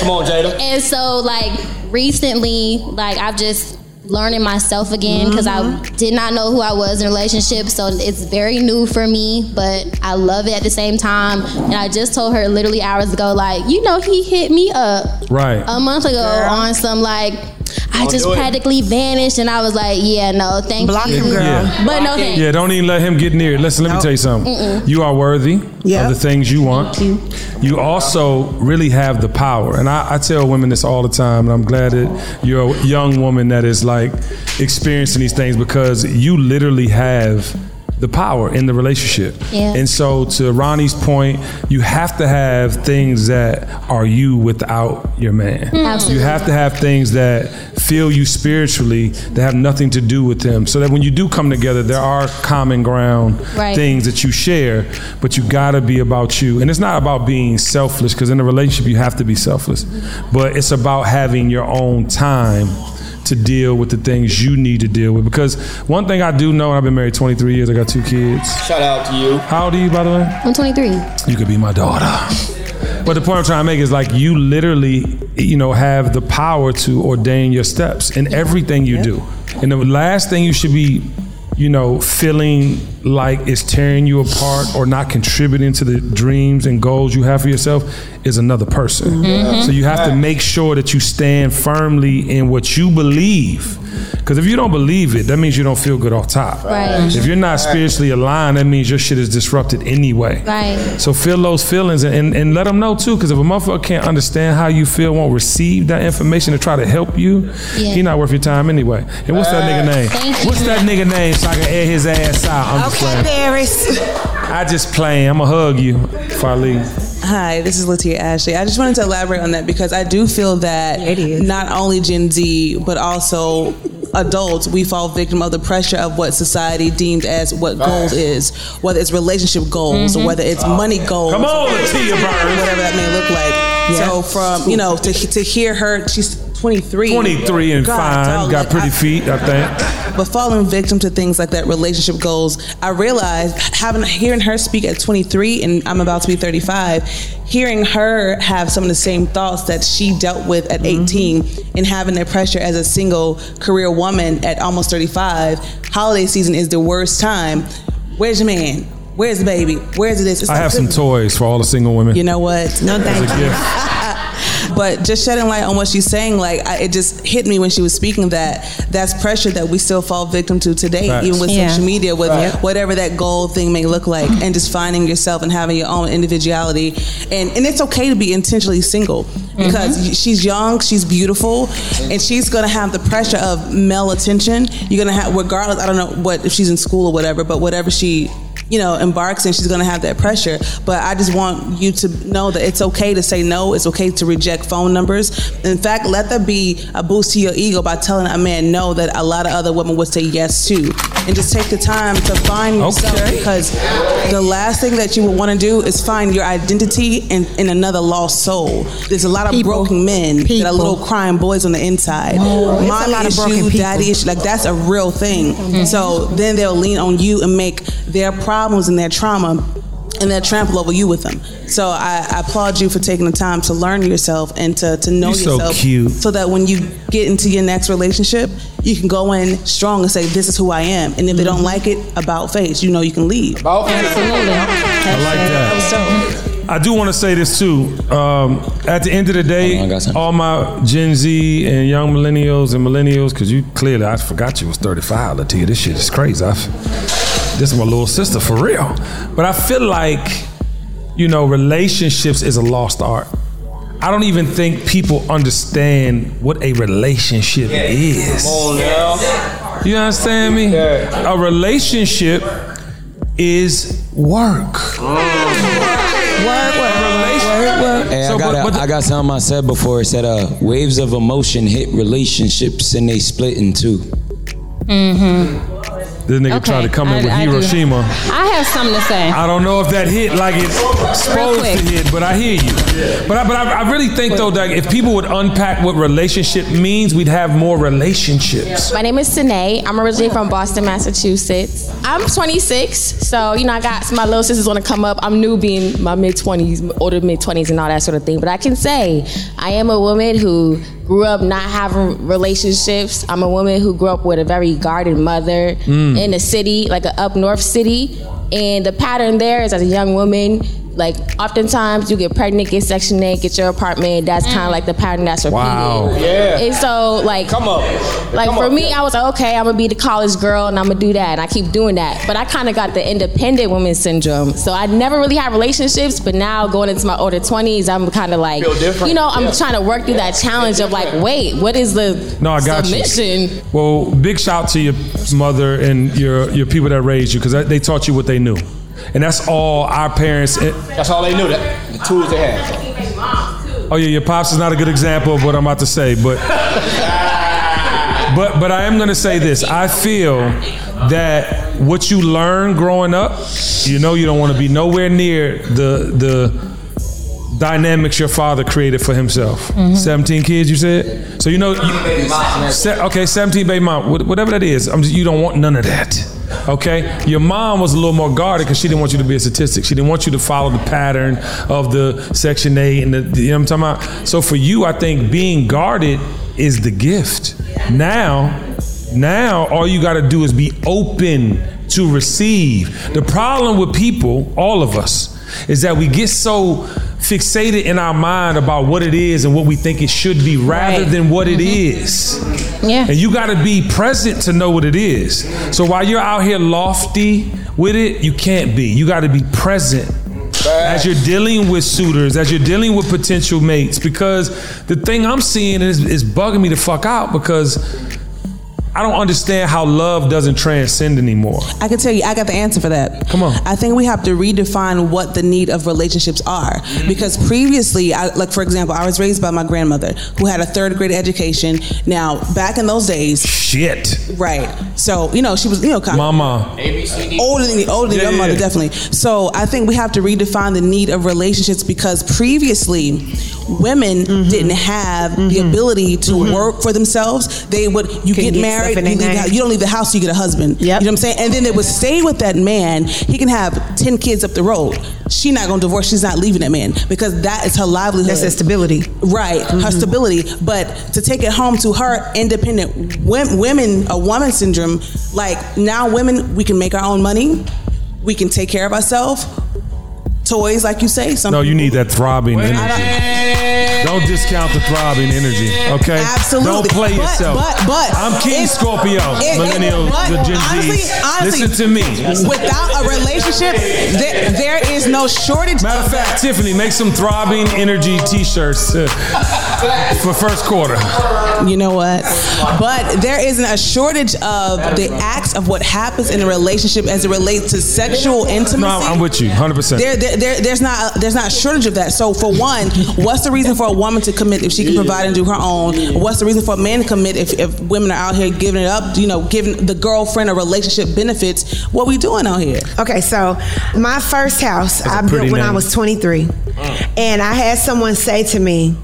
Come on, Jada. and so like recently, like I've just learning myself again because I mm-hmm. did not know who I was in relationships. So it's very new for me, but I love it at the same time. And I just told her literally hours ago, like, you know, he hit me up Right. a month ago on some like I Don't just do it. practically vanished and I was like, yeah, no, thank Block you. him, girl. Yeah. But no thanks. Yeah, don't even let him get near. Listen, let me tell you something. You are worthy Yep. of the things you want. You also really have the power. And I, I tell women this all the time, and I'm glad that you're a young woman that is like experiencing these things because you literally have the power in the relationship. Yeah. And so to Ronnie's point, you have to have things that are you without your man. Hmm. Absolutely. You have to have things that feel you spiritually that have nothing to do with them. So that when you do come together, there are common ground Right. things that you share, but you gotta be about you. And it's not about being selfless, because in a relationship you have to be selfless. But it's about having your own time to deal with the things you need to deal with. Because one thing I do know, I've been married 23 years, I got two kids. Shout out to you. How old are you, by the way? I'm 23. You could be my daughter. But the point I'm trying to make is like you literally, you know, have the power to ordain your steps in everything you do. And the last thing you should be, you know, feeling like it's tearing you apart or not contributing to the dreams and goals you have for yourself is another person. Mhm. So you have to make sure that you stand firmly in what you believe. Because if you don't believe it, that means you don't feel good off top. Right. If you're not spiritually aligned, that means your shit is disrupted anyway. Right. So feel those feelings and, and, and let them know too. Because if a motherfucker can't understand how you feel, won't receive that information to try to help you, Yeah. he not worth your time anyway. And what's that nigga name? Thank you. What's that nigga name so I can air his ass out? I'm just Okay, playing. Paris. I just playing. I'm gonna hug you if I leave. Hi, this is Latia Ashley. I just wanted to elaborate on that because I do feel that not only Gen Z, but also adults, we fall victim of the pressure of what society deemed as what goals is, whether it's relationship goals Mhm. or whether it's money goals. Come on, Latia Burns. Whatever that may look like. Yeah. So from, you know, to, to hear her, she's 23. 23 and God, fine, dog, got like, pretty I- feet, I think. but falling victim to things like that relationship goals i realized having hearing her speak at 23 and i'm about to be 35 hearing her have some of the same thoughts that she dealt with at mm-hmm. 18 and having that pressure as a single career woman at almost 35 holiday season is the worst time where's your man where's the baby where's this It's I like, have some toys for all the single women. you know what? No, thank gift. but just shedding light on what she's saying, like I, it just hit me when she was speaking that that's pressure that we still fall victim to today, Facts. even with Yeah. social media, with Right. whatever that goal thing may look like, and just finding yourself and having your own individuality, and and it's okay to be intentionally single because y- she's young, she's beautiful, and she's gonna have the pressure of male attention. You're gonna have, regardless, I don't know what if she's in school or whatever, but whatever she you know, embarks and she's gonna have that pressure. But I just want you to know that it's okay to say no. It's okay to reject phone numbers. In fact, let that be a boost to your ego by telling a man no that a lot of other women would say yes to. And just take the time to find yourself Okay. because the last thing that you would want to do is find your identity in, in another lost soul. There's a lot of broken men that are little crying boys on the inside. Oh, it's a Mommy lot of broken issue, daddy issue, like that's a real thing. Mhm. So then they'll lean on you and make their problems and their trauma and they'll trample over you with them. So I, I applaud you for taking the time to learn yourself and to, to know You're so yourself. cute. So that when you get into your next relationship, you can go in strong and say, This is who I am. And if they don't like it, about face, you know you can leave. About Absolutely. I like that. So, I do want to say this too. Um, at the end of the day, all my Gen Z and young millennials and millennials, because you clearly, I forgot you was 35, Latia. This shit is crazy. I, this is my little sister for real. But I feel like, you know, relationships is a lost art. I don't even think people understand what a relationship is. Come on now. You understand me? A relationship is work. Hey, So, I, got but- but the- I got something I said before. It said, uh, waves of emotion hit relationships and they split in two. Mm-hmm. This nigga tried to come in I- with I do- Hiroshima. I have something to say. I don't know if that hit like it's supposed to hit, but I hear you. But I, but I, I really think though that if people would unpack what relationship means, we'd have more relationships. My name is Sine. I'm originally from Boston, Massachusetts. I'm 26, so you know I got my little sisters want to come up. I'm new, being my mid 20s, older mid 20s, and all that sort of thing. But I can say I am a woman who grew up not having relationships. I'm a woman who grew up with a very guarded mother Mm. in a city, like an up north city. And the pattern there is as a young woman, like oftentimes you get pregnant, get section 8, get your apartment. That's kind of mm. like the pattern that's repeated. Wow. Yeah. And so like Come up. like Come for on. me, I was like, okay, I'm gonna be the college girl and I'm gonna do that, and I keep doing that. But I kind of got the independent woman syndrome, so I never really had relationships. But now going into my older 20s, I'm kind of like, Feel you know, I'm Yeah. trying to work through that challenge of like, wait, what is the No, I got submission? you. Well, big shout to your mother and your your people that raised you because they taught you what they knew, and that's all our parents. That's all they knew. That the tools they had. Oh yeah, your pops is not a good example of what I'm about to say, but but but I am gonna say this. I feel that what you learn growing up, you know, you don't want to be nowhere near the the dynamics your father created for himself. Mm-hmm. 17 kids, you said? So you know, you, okay, 17 baby mom, whatever that is, I'm just, you don't want none of that. Okay, your mom was a little more guarded because she didn't want you to be a statistic. She didn't want you to follow the pattern of the Section 8 and the, you know what I'm talking about. So for you, I think being guarded is the gift. Now, now all you got to do is be open to receive. The problem with people, all of us, is that we get so fixated in our mind about what it is and what we think it should be rather Right. than what it Mhm. is. Yeah. And you got to be present to know what it is. So while you're out here lofty with it, you can't be. You got to be present as you're dealing with suitors, as you're dealing with potential mates. Because the thing I'm seeing is, is bugging me the fuck out because I don't understand how love doesn't transcend anymore. I can tell you, I got the answer for that. Come on. I think we have to redefine what the need of relationships are. Mm-hmm. Because previously, I, like for example, I was raised by my grandmother who had a third grade education. Now, back in those days, shit. Right. So you know, she was you know kind Mama. older than older than Yeah, your mother, yeah. definitely. So I think we have to redefine the need of relationships because previously, women Mm-hmm. didn't have the mm-hmm. ability to mm-hmm. work for themselves. They would you get get married, you, leave the house, you don't leave the house, you get a husband. You know what I'm saying? And then they would stay with that man. He can have ten kids up the road. She not gonna divorce. She's not leaving that man because that is her livelihood. That's her stability. Right, her mm-hmm. stability. But to take it home to her independent women, a woman syndrome, like now women, we can make our own money, we can take care of ourselves. Toys, like you say, some No, you need that throbbing energy. Don't discount the throbbing energy, okay? Absolutely. Don't play But- yourself. but- but I'm King Scorpio, it- it- millennial, but the Gen honestly- Zs. honestly, Listen to me. Without a relationship, there, there is no shortage. Matter of fact, Tiffany, make some throbbing energy T-shirts uh, for first quarter. You know what? But there isn't a shortage of the acts of what happens in a relationship as it relates to sexual intimacy. No, I'm with you, 100. percent There, there, there, there's not there's not a shortage of that. So for one, what's the reason for a woman to commit if she can provide and do her own? What's the reason for a man to commit if, if women are out here giving it up? You know, giving the girlfriend a relationship benefits. What we doing out here? Okay, so my first house That's a I built pretty when I was 23. And I had someone say to me,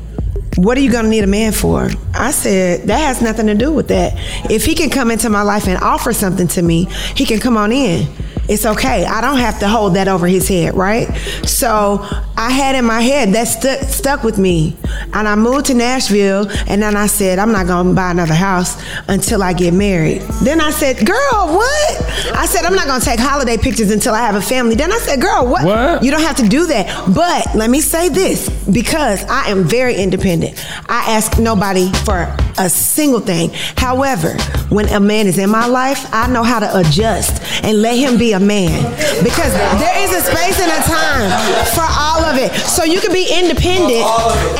what are you gonna need a man for? I said, that has nothing to do with that. If he can come into my life and offer something to me, he can come on in. It's okay. I don't have to hold that over his head, right? So I had in my head that stu- stuck with me. And I moved to Nashville and then I said, I'm not gonna buy another house until I get married. Then I said, girl, what? I said, I'm not gonna take holiday pictures until I have a family. Then I said, girl, what? What? You don't have to do that. But let me say this because I am very independent. I ask nobody for a single thing. However, when a man is in my life, I know how to adjust and let him be a man because there is a space and a time for all of it. So you can be independent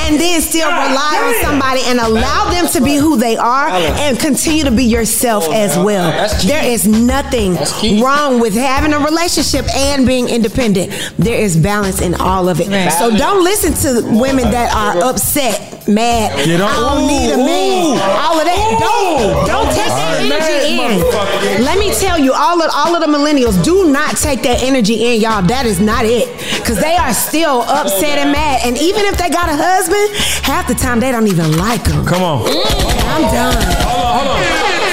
and then still rely on somebody and allow them to be who they are and continue to be yourself as well. There is nothing wrong with having a relationship and being independent. There is balance in all of it. So don't listen to women that are upset, mad. I don't need a man. All of that. Don't don't take that Alright, energy mad in. Let me tell you, all of all of the millennials do not take that energy in, y'all. That is not it, because they are still upset and mad. And even if they got a husband, half the time they don't even like them. Come on. I'm done. Hold on, hold on,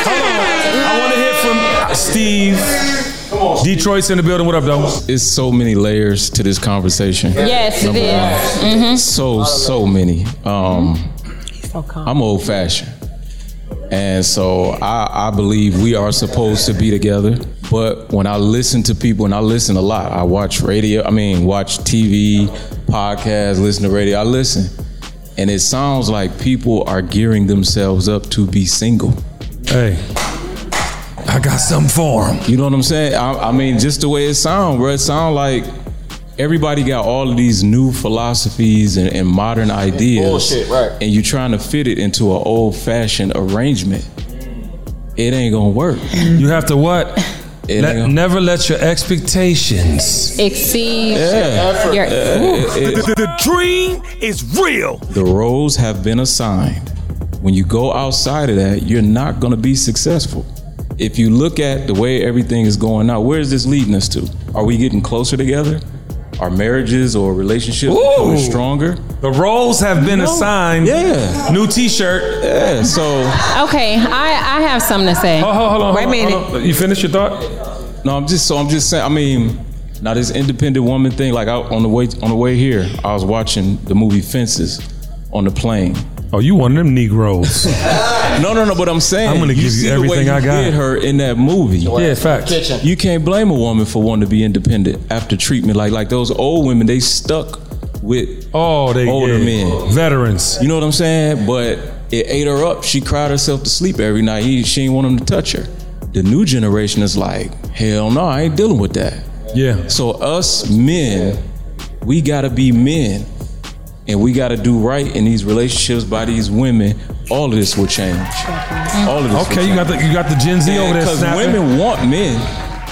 hold on. I want to hear from Steve. Detroit's in the building. What up, though? It's so many layers to this conversation. Yes, it Number is. one. Mhm. So so many. Um, I'm old fashioned, and so I, I believe we are supposed to be together. But when I listen to people, and I listen a lot, I watch radio. I mean, watch TV, podcasts, listen to radio. I listen, and it sounds like people are gearing themselves up to be single. Hey. I got something for them. You know what I'm saying? I, I mean, just the way it sounds, bro. It sounds like everybody got all of these new philosophies and, and modern ideas, bullshit, right. and you're trying to fit it into an old-fashioned arrangement. It ain't gonna work. You have to what? It Let- gonna- never let your expectations Exceed Yeah. your. Uh, it- it- the dream is real. the roles have been assigned. When you go outside of that, you're not gonna be successful. If you look at the way everything is going now, where is this leading us to? Are we getting closer together? Our marriages or relationships becoming stronger. The roles have been assigned. Yeah. New T-shirt. Yeah. So. Okay, I, I have something to say. Hold, hold, hold on. Wait a hold on, minute. hold on. You finished your thought? No, I'm just so I'm just saying. I mean, now this independent woman thing. Like I, on the way on the way here, I was watching the movie Fences on the plane. Oh, you one of them Negroes. no, no, no. But I'm saying I'm gonna give you see everything the way I got. did her in that movie. Yeah, facts. You can't blame a woman for wanting to be independent after treatment. Like like those old women, they stuck with oh they older yeah. men, veterans. You know what I'm saying? But it ate her up. She cried herself to sleep every night. He, she didn't want him to touch her. The new generation is like, hell no, I ain't dealing with that. Yeah. So us men, we gotta be men. And we got to do right in these relationships by these women. All of this will change. All of this. will Okay, you got the you got the Gen Z over there Because women want men,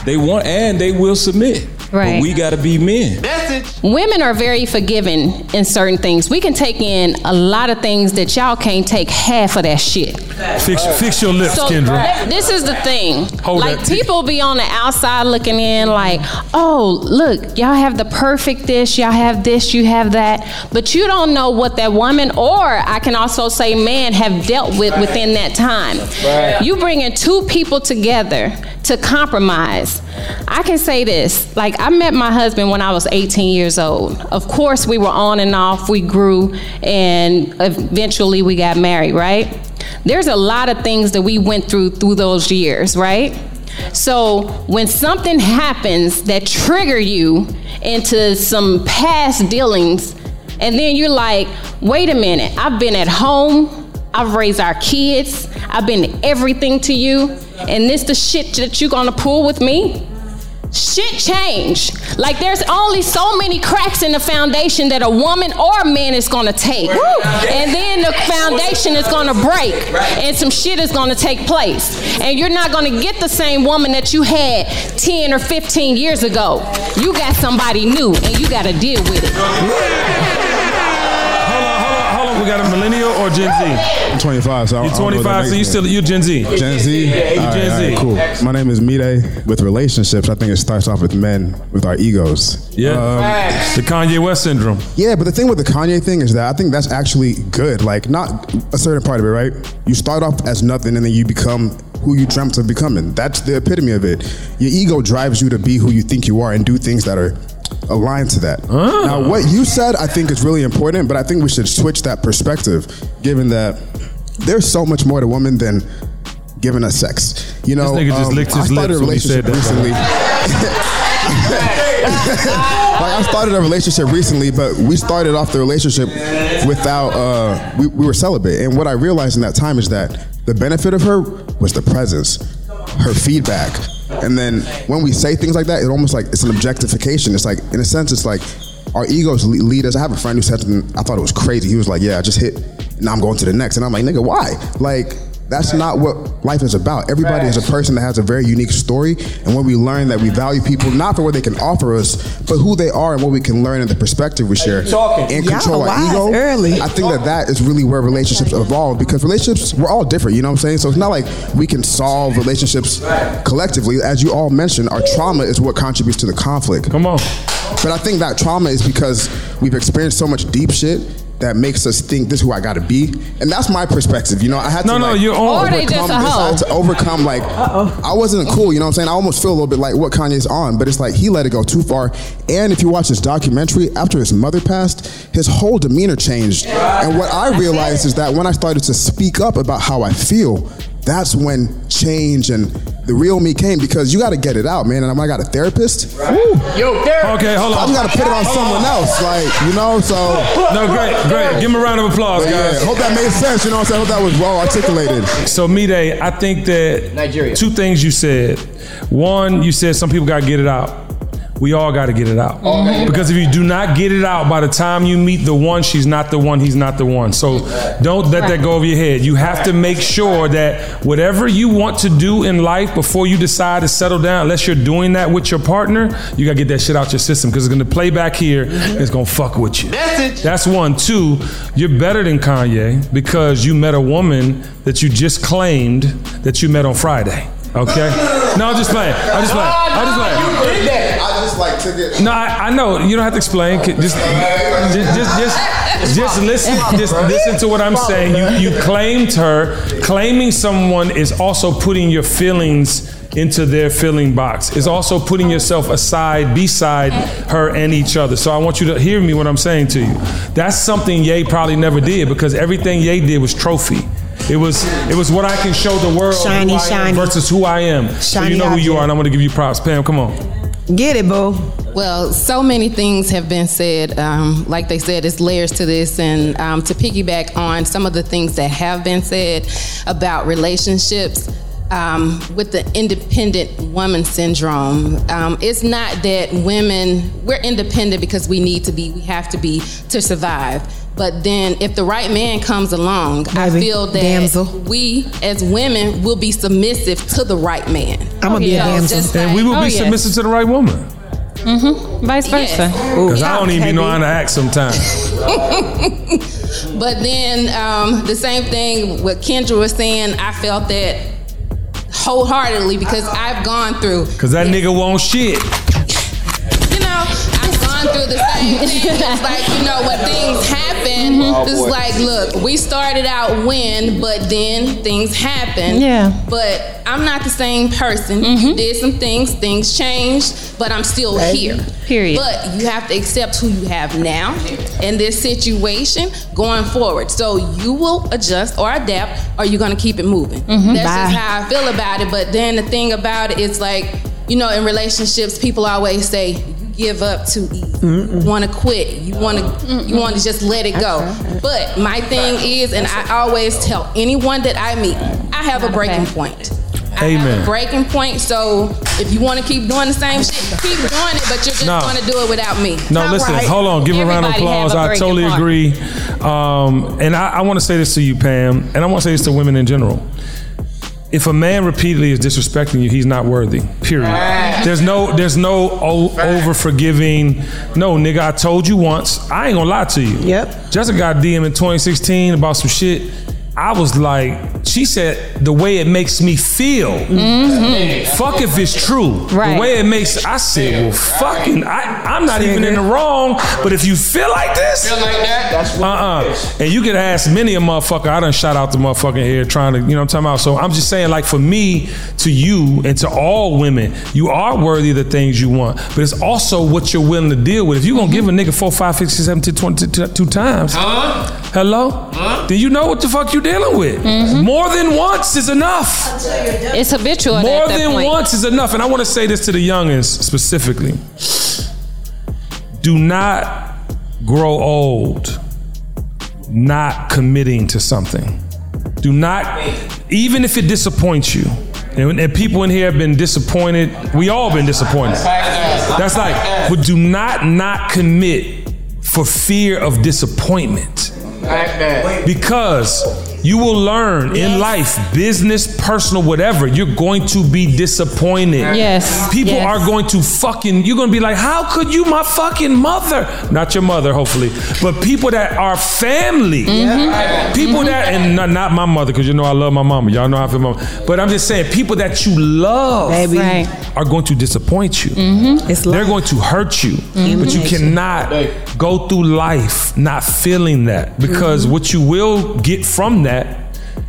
they want and they will submit. Right. But we got to be men. That's it. Women are very forgiving in certain things. We can take in a lot of things that y'all can't take half of that shit. Fix fix your lips, So Kendra. this is the thing. Hold like that. people be on the outside looking in, like, oh, look, y'all have the perfect this, y'all have this, you have that, but you don't know what that woman or I can also say man have dealt with within that time. Right. You bringing two people together to compromise. I can say this, like I met my husband when I was 18 years old. Of course, we were on and off, we grew, and eventually we got married, right? There's a lot of things that we went through through those years, right? So when something happens that trigger you into some past dealings, and then you're like, wait a minute, I've been at home, I've raised our kids, I've been everything to you, and this the shit that you gonna pull with me? Shit change. Like there's only so many cracks in the foundation that a woman or a man is gonna take. And then the foundation is gonna break and some shit is gonna take place. And you're not gonna get the same woman that you had 10 or 15 years ago. You got somebody new and you gotta deal with it. We got a millennial or Gen Z? I'm 25, so You don't know what 25, so you still me. you Gen Z. Gen Z. You Gen Z. right, cool. My name is Mide. With relationships, I think it starts off with men with our egos. Yeah. Um, the Kanye West syndrome. Yeah, but the thing with the Kanye thing is that I think that's actually good. Like, not a certain part of it, right? You start off as nothing and then you become who you dreamt of becoming. That's the epitome of it. Your ego drives you to be who you think you are and do things that are aligned to that. Now, what you said, I think is really important, but I think we should switch that perspective, given that there's so much more to women than giving us sex. You know, um, This nigga just licked his I started lips a when he said relationship recently. like I started a relationship recently, but we started off the relationship without uh we, we were celibate. And what I realized in that time is that the benefit of her was the presence, her feedback. And then when we say things like that, it almost like it's an objectification. It's like in a sense, it's like our egos lead us. I have a friend who said something I thought it was crazy. He was like, "Yeah, I just hit. Now I'm going to the next." And I'm like, "Nigga, why?" Like that's not what life is about. Everybody is a person that has a very unique story, and when we learn that we value people not for what they can offer us, but who they are and what we can learn and the perspective we share, and control Y'all our ego. early. I think that that is really where relationships evolve because relationships we're all different. You know what I'm saying? So it's not like we can solve relationships collectively. As you all mentioned, our trauma is what contributes to the conflict. Come on. But I think that trauma is because we've experienced so much deep shit that makes us think this is who I gotta be. And that's my perspective. You know, I had No, to no, like, you're on. Or they overcome this. I had to overcome like I wasn't cool, you know what I'm saying? I almost feel a little bit like what Kanye's on, but it's like he let it go too far. And if you watch this documentary, after his mother passed, his whole demeanor changed. And what I realized is that when I started to speak up about how I feel, that's when change and the real me came because you got to get it out, man. And I got a therapist. Yo, therapist. Okay, hold on. I just got to put it on someone else, like you know. So No, great, great. Give him a round of applause, But yeah, guys. hope that made sense. You know what I'm saying? Hope that was well articulated. So, Mide, I think that Nigeria. two things you said. One, you said some people got to get it out. We all got to get it out. Because if you do not get it out by the time you meet the one, she's not the one, he's not the one. So don't let that go over your head. You have to make sure that whatever you want to do in life before you decide to settle down, unless you're doing that with your partner, you got to get that shit out your system because it's going to play back here and it's going to fuck with you. That's one. Two, you're better than Kanye because you met a woman that you just claimed that you met on Friday. Okay? No, I'm just playing. I'm just playing. I'm just playing. I just like took it. No, I, I know you don't have to explain. Just, just, just, just, just listen. Just listen to what I'm saying. You, you claimed her. Claiming someone is also putting your feelings into their feeling box. It's also putting yourself aside, beside her and each other. So I want you to hear me what I'm saying to you. That's something Ye probably never did because everything Ye did was trophy. It was it was what I can show the world Shiny, who I am shiny. versus who I am. so you know who you are, and I'm going to give you props. Pam, come on. Get it, boo. Well, so many things have been said. Um, like they said, it's layers to this. And um, to piggyback on some of the things that have been said about relationships, um, with the independent woman syndrome, um, it's not that women, we're independent because we need to be, we have to be to survive. But then if the right man comes along, I feel that damsel. we as women will be submissive to the right man. I'ma be a So damsel. just And we will like- be Oh, yes. submissive to the right woman. Mm-hmm. Vice versa. Because I don't even be knowing how to act sometimes. but then um, the same thing what Kendra was saying, I felt that wholeheartedly because I've gone through. Because that nigga won't shit. You know, I've gone through the same thing. It's like, you know, when things happen, mm-hmm. Oh, it's boy. like, look, we started out when, but then things happen. Yeah. But I'm not the same person. You mm-hmm. did some things, things changed, but I'm still here. Period. But you have to accept who you have now in this situation going forward. So you will adjust or adapt, or you're gonna keep it moving. Mm-hmm. That's Bye. just how I feel about it. But then the thing about it is like, you know, in relationships, people always say you give up too easy. You want to quit. You want to. You want to just let it go. But my thing is, and I always tell anyone that I meet, I have a breaking point. Amen. Breaking point. So if you want to keep doing the same shit, keep doing it. But you're just No. going to do it without me. No, listen, hold on. Give a round of applause. I totally point. agree. Um, and I, I want to say this to you, Pam, and I want to say this to women in general. If a man repeatedly is disrespecting you, he's not worthy. Period. There's no, there's no o- over forgiving. No, nigga, I told you once. I ain't gonna lie to you. Yep. Jessica got DM in 2016 about some shit. I was like, she said, the way it makes me feel. Mm-hmm. Fuck if it's true. Right. The way it makes, I said, well, fucking, I, I'm not even in the wrong. But if you feel like this, Feel like that? That's what uh-uh. And you could ask many a motherfucker. I done shout out the motherfucking here trying to, you know what I'm talking about. So I'm just saying, like for me, to you, and to all women, you are worthy of the things you want. But it's also what you're willing to deal with. If you're gonna give a nigga four, five, six, seven, ten, twenty, two, two times, Huh? hello, Huh? then you know what the fuck you dealing with. Mm-hmm. More than once is enough. It's habitual. More at that than point. once is enough. And I want to say this to the youngins specifically. Do not grow old not committing to something. Do not, even if it disappoints you. And, and people in here have been disappointed. We all been disappointed. That's like, but do not not commit for fear of disappointment. Because you will learn in life, business, personal, whatever, you're going to be disappointed. Yes. People Yes. are going to fucking, you're going to be like, how could you, my fucking mother? Not your mother, hopefully, but people that are family. Mhm. People Mhm. that, and not, not my mother, because you know I love my mama. Y'all know I feel my mama. But I'm just saying, people that you love Baby. Right. are going to disappoint you. It's They're going to hurt you. Mhm. But you cannot go through life not feeling that because what you will get from that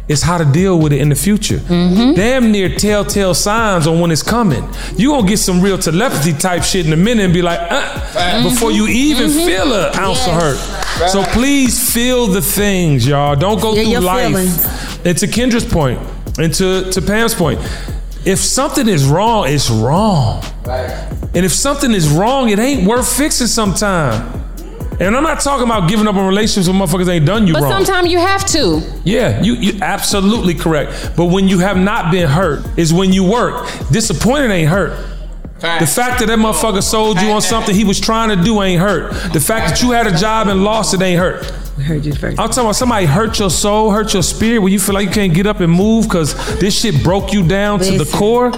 is how to deal with it in the future. Damn near telltale signs on when it's coming. you going to get some real telepathy type shit in a minute and be like, uh, before you even Mhm. feel an ounce of hurt. So please feel the things, y'all. Don't go Feel through life. feelings. And to Kendra's point, and to, to Pam's point, if something is wrong, it's wrong. And if something is wrong, it ain't worth fixing sometime. And I'm not talking about giving up on relationships with motherfuckers ain't done you But wrong. sometimes you have to. Yeah, you you absolutely correct. But when you have not been hurt is when you work. Disappointed ain't hurt. The fact that that motherfucker sold you on something he was trying to do ain't hurt. The fact that you had a job and lost it ain't hurt. heard you first. I'm talking about somebody hurt your soul, hurt your spirit, where you feel like you can't get up and move because this shit broke you down to the core.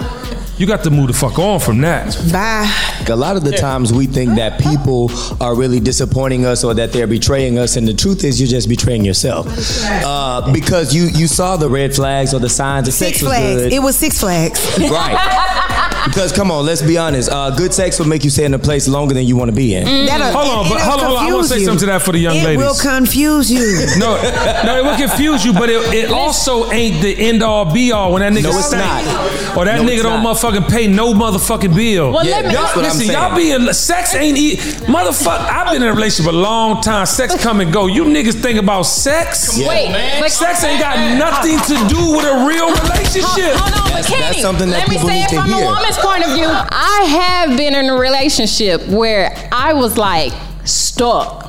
You got to move the fuck on from that. Bye. A lot of the times we think that people are really disappointing us or that they're betraying us, and the truth is you're just betraying yourself. Uh, because you you saw the red flags or the signs that Six sex was Flags. good. It was Six Flags. Right. Because come on, let's be honest. Uh, good sex will make you stay in a place longer than you want to be in. That'll- Hold on, it- but it'll hold on, hold on. I want to say you. something to that for the young ladies. it ladies. will confuse you. No, no, it will confuse you, but it, it also ain't the end all be all when that nigga No, it's stank. not. Or that No, nigga it's don't not. motherfucking pay no motherfucking bill. Well, let me- y'all, That's what I'm listen, saying. y'all being sex ain't eat motherfucker. I've been in a relationship a long time. Sex come and go. You niggas think about sex? Yeah. Wait, but- sex ain't got nothing to do with a real relationship. Hold on, but Kenny, that's something that let me people say need it to from hear. a woman's point of view. I have been in a relationship where I was like stuck.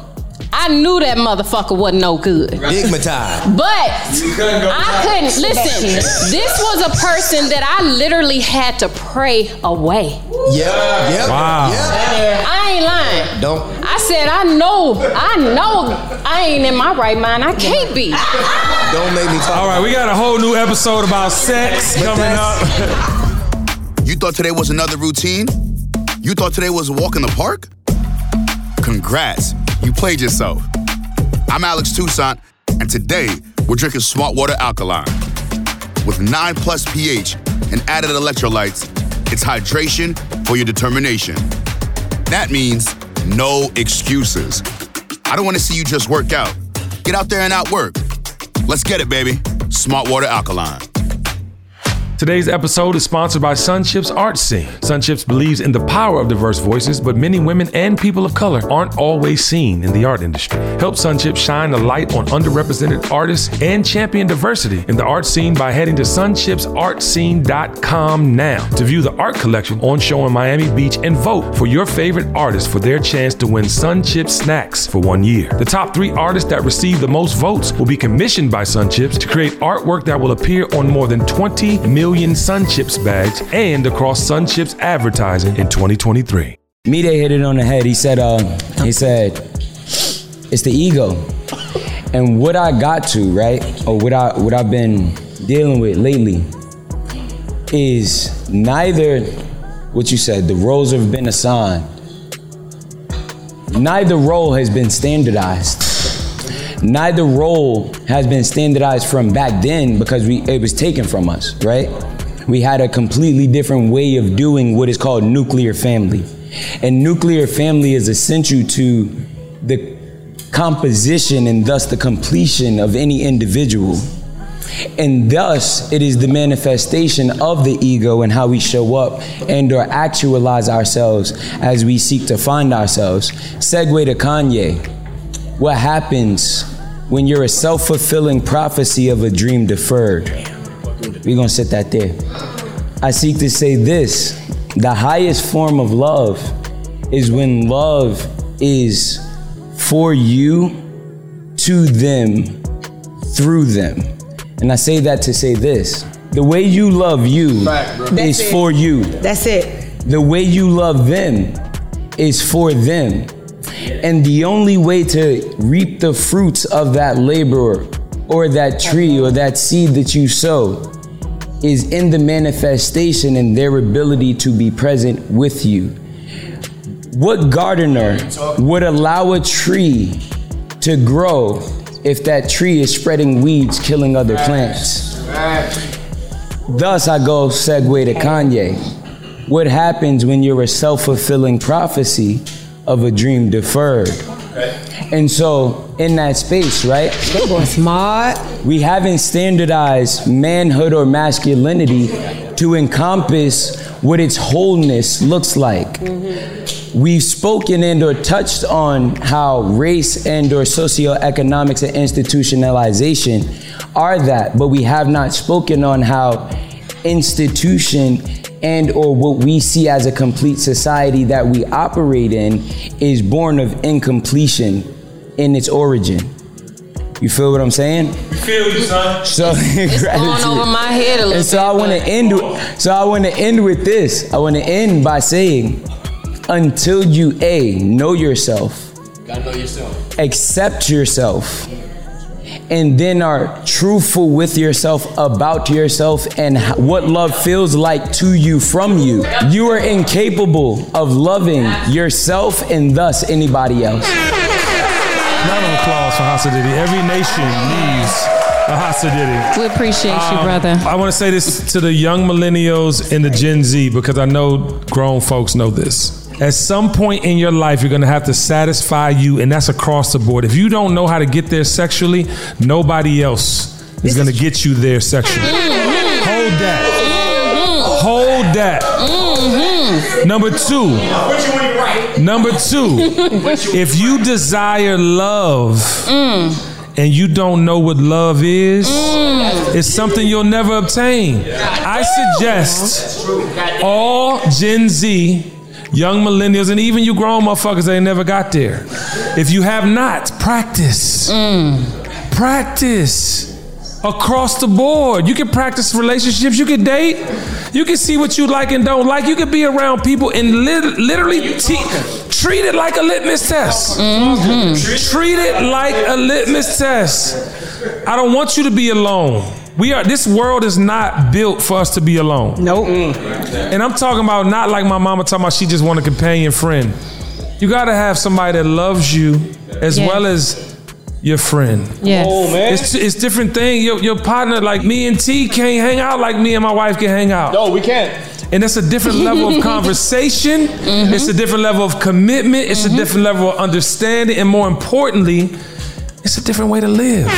I knew that motherfucker wasn't no good. Stigmatized. But I couldn't listen. This was a person that I literally had to pray away. Yeah. Yep. Wow. Yep. I ain't lying. Don't. I said I know, I know I ain't in my right mind. I can't be. Don't make me talk. All right, we got a whole new episode about sex coming up. You thought today was another routine? You thought today was a walk in the park? Congrats, you played yourself. I'm Alex Toussaint, and today we're drinking Smart Water Alkaline. With 9 plus pH and added electrolytes, it's hydration for your determination. That means no excuses. I don't want to see you just work out. Get out there and outwork. Let's get it, baby. Smart Water Alkaline. Today's episode is sponsored by Sunchips Art Scene. Sunchips believes in the power of diverse voices, but many women and people of color aren't always seen in the art industry. Help Sunchips shine a light on underrepresented artists and champion diversity in the art scene by heading to sunchipsartscene.com now to view the art collection on show in Miami Beach and vote for your favorite artist for their chance to win Sunchips snacks for one year. The top three artists that receive the most votes will be commissioned by Sunchips to create artwork that will appear on more than 20 million Sunchips bags and across Sunchips advertising in 2023. Me, they hit it on the head. He said, uh, he said, it's the ego. And what I got to, right, or what I what I've been dealing with lately is neither what you said, the roles have been assigned. Neither role has been standardized. Neither role has been standardized from back then because we it was taken from us, right? We had a completely different way of doing what is called nuclear family. And nuclear family is essential to the composition and thus the completion of any individual. And thus, it is the manifestation of the ego and how we show up and or actualize ourselves as we seek to find ourselves. Segue to Kanye. What happens when you're a self-fulfilling prophecy of a dream deferred? We're gonna sit that there. I seek to say this. The highest form of love is when love is for you, to them, through them. And I say that to say this. The way you love you That's is it. for you. That's it. The way you love them is for them. And the only way to reap the fruits of that labor or that tree or that seed that you sow is in the manifestation and their ability to be present with you. What gardener would allow a tree to grow if that tree is spreading weeds, killing other plants? Thus, I go segue to Kanye. What happens when you're a self fulfilling prophecy of a dream deferred? And so, in that space, right? They boy smart. We haven't standardized manhood or masculinity to encompass what its wholeness looks like. Mm-hmm. We've spoken and or touched on how race and or socioeconomics and institutionalization are that, but we have not spoken on how institution and or what we see as a complete society that we operate in is born of incompletion in its origin. You feel what I'm saying? Feel you, son. So It's going over my head a little And so I want to end. with- So I want to end with this. I want to end by saying, until you a know yourself, Gotta know yourself. accept yourself, and then are truthful with yourself about yourself and what love feels like to you from you, you are incapable of loving yourself and thus anybody else. Round of applause for Hasididi. Every nation needs a Hasididi. We appreciate you, Um, brother. I want to say this to the young millennials and the Gen Z because I know grown folks know this. At some point in your life, you're going to have to satisfy you, and that's across the board. If you don't know how to get there sexually, nobody else is going to get you there sexually. Hold that. Hold that. Number two. Number two. If you desire love and you don't know what love is, it's something you'll never obtain. I suggest all Gen Z, young millennials, and even you grown motherfuckers they never got there. If you have not, practice. Mm. Practice across the board. You can practice relationships. You can date. You can see what you like and don't like. You can be around people and lit- literally te- treat it like a litmus test. Mm-hmm. Treat it like a litmus test. I don't want you to be alone. We are. This world is not built for us to be alone. Nope. Mm. And I'm talking about not like my mama talking about she just want a companion friend. You gotta have somebody that loves you as Yes. well as your friend. Yes. Oh, man. It's, it's different thing. Your, your partner, like me and T, can't hang out like me and my wife can hang out. No, we can't. And it's a different level of conversation. Mm-hmm. It's a different level of commitment. It's a mm-hmm. different level of understanding. And more importantly, it's a different way to live.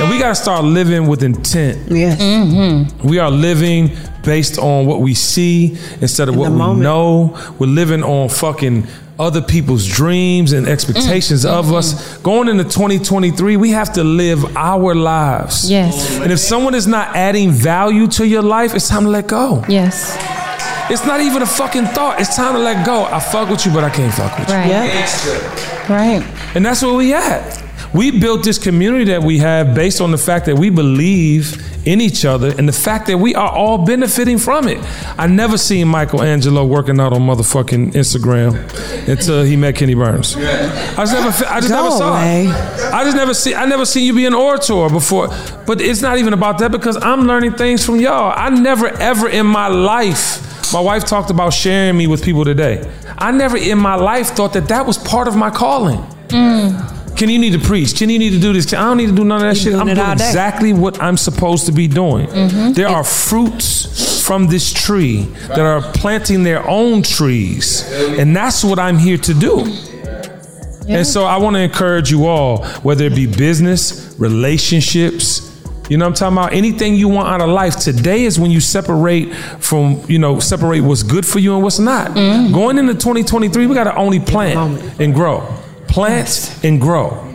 And we got to start living with intent. Yes. Mm-hmm. We are living based on what we see instead of what we know. We're living on fucking other people's dreams and expectations of mm-hmm. us. Going into 2023, we have to live our lives. Yes. And if someone is not adding value to your life, it's time to let go. Yes. It's not even a fucking thought. It's time to let go. I fuck with you, but I can't fuck with you. Right. Right. And that's where we at. We built this community that we have based on the fact that we believe in each other and the fact that we are all benefiting from it. I never seen Michelangelo working out on motherfucking Instagram until he met Kenny Burns. I just never, I just Go never saw away. it. I just never see, I never seen you be an orator before. But it's not even about that because I'm learning things from y'all. I never ever in my life, my wife talked about sharing me with people today. I never in my life thought that that was part of my calling. Mm. Can you need to preach? Can you need to do this? I don't need to do none of that shit. I'm doing it doing exactly what I'm supposed to be doing. There are fruits from this tree that are planting their own trees, and that's what I'm here to do. And so I want to encourage you all, whether it be business, relationships, you know what I'm talking about? Anything you want out of life. Today is when you separate from, you know, separate what's good for you and what's not. Going into 2023, we got to only plant and grow. Plant and grow.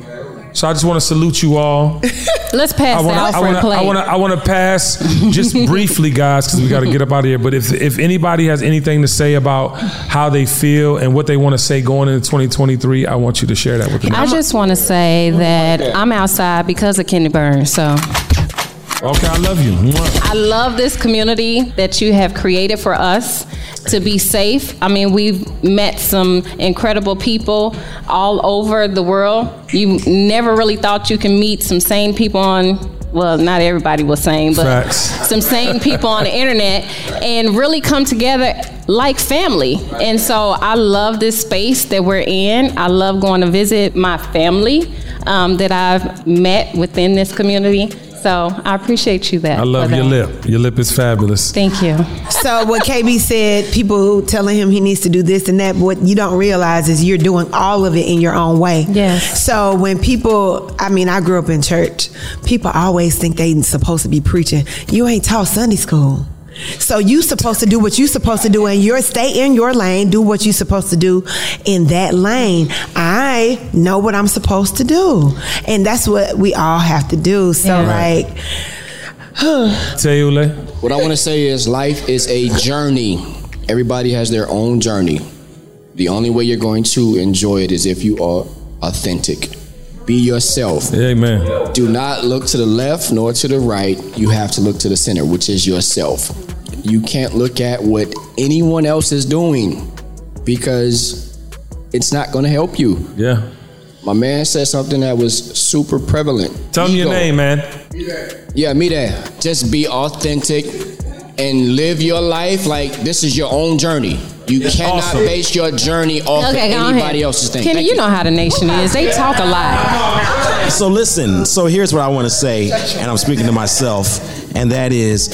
So I just want to salute you all. Let's pass I the to, I Alfred want to, plate. I want to, I want to pass just briefly, guys, because we got to get up out of here. But if if anybody has anything to say about how they feel and what they want to say going into 2023, I want you to share that with me. I just want to say that I'm outside because of Kenny Burns. So Okay, I love you. I love this community that you have created for us to be safe. I mean, we've met some incredible people all over the world. You never really thought you can meet some sane people on well, not everybody was sane, but Facts. some sane people on the internet and really come together like family. And so I love this space that we're in. I love going to visit my family um, that I've met within this community. So I appreciate you that. I love your that. lip. Your lip is fabulous. Thank you. So what KB said, people telling him he needs to do this and that, what you don't realize is you're doing all of it in your own way. Yes. So when people, I mean, I grew up in church. People always think they supposed to be preaching. You ain't taught Sunday school. So you supposed to do what you supposed to do and you're stay in your lane, do what you supposed to do in that lane. I know what I'm supposed to do. And that's what we all have to do. So Yeah. like Teule. What I want to say is life is a journey. Everybody has their own journey. The only way you're going to enjoy it is if you are authentic. Be yourself. Amen. Do not look to the left nor to the right. You have to look to the center, which is yourself. You can't look at what anyone else is doing because it's not going to help you. Yeah. My man said something that was super prevalent. Tell me your name, man. Yeah, me there. Just be authentic and live your life like this is your own journey. You cannot Awesome. base your journey off Okay, of anybody ahead. else's thing. Kenny, Thank you know how the nation is. They talk a lot. So listen, so here's what I want to say, and I'm speaking to myself, and that is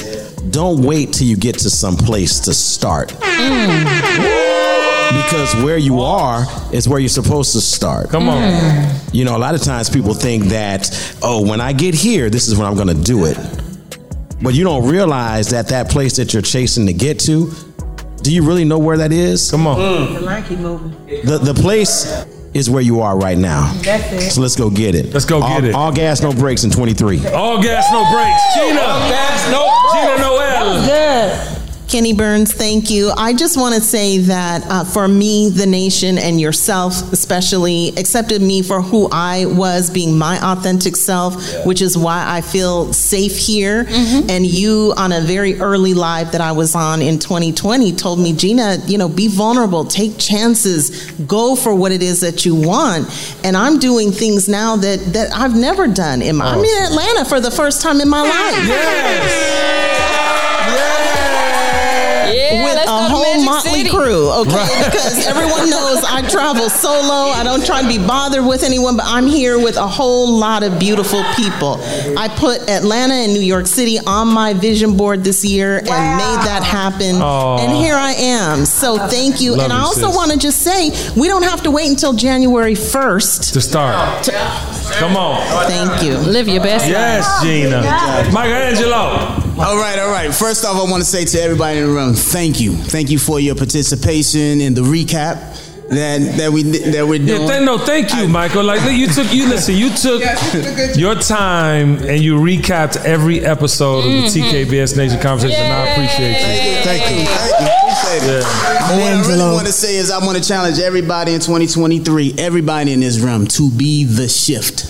don't wait till you get to some place to start. Mm. Because where you are is where you're supposed to start. Come on. Mm. You know, a lot of times people think that, oh, when I get here, this is when I'm going to do it. But you don't realize that that place that you're chasing to get to, do you really know where that is? Come on. Mm. The line keep moving. The, the place is where you are right now. That's it. So let's go get it. Let's go all, get it. All gas, no brakes in 23. All gas, no brakes. Gina. All gas, no Gina Noel. Good. Kenny Burns, thank you. I just want to say that uh, for me, the nation, and yourself especially, accepted me for who I was, being my authentic self, which is why I feel safe here. And you, on a very early live that I was on in 2020, told me, Gina, you know, be vulnerable, take chances, go for what it is that you want. And I'm doing things now that that I've never done. In my, life. I'm in Atlanta for the first time in my life. Yeah, with a whole motley City. crew, okay? Right. Because everyone knows I travel solo. I don't try to be bothered with anyone, but I'm here with a whole lot of beautiful people. I put Atlanta and New York City on my vision board this year and made that happen. Aw. And here I am. So thank you. Love and I also want to just say we don't have to wait until January 1st. To start. Oh, Come on. Thank you. Live your best Yes, Gina. Michelangelo. All right, all right. First off, I want to say to everybody in the room, thank you, thank you for your participation in the recap that that we that we're doing. Yeah, th- no, thank you, Michael. Like you took, you listen, you took your time and you recapped every episode of the mm-hmm. TKBS Nation conversation. And I appreciate you. Thank you, thank you. Appreciate it. But what I really want to say is, I want to challenge everybody in 2023, everybody in this room, to be the shift.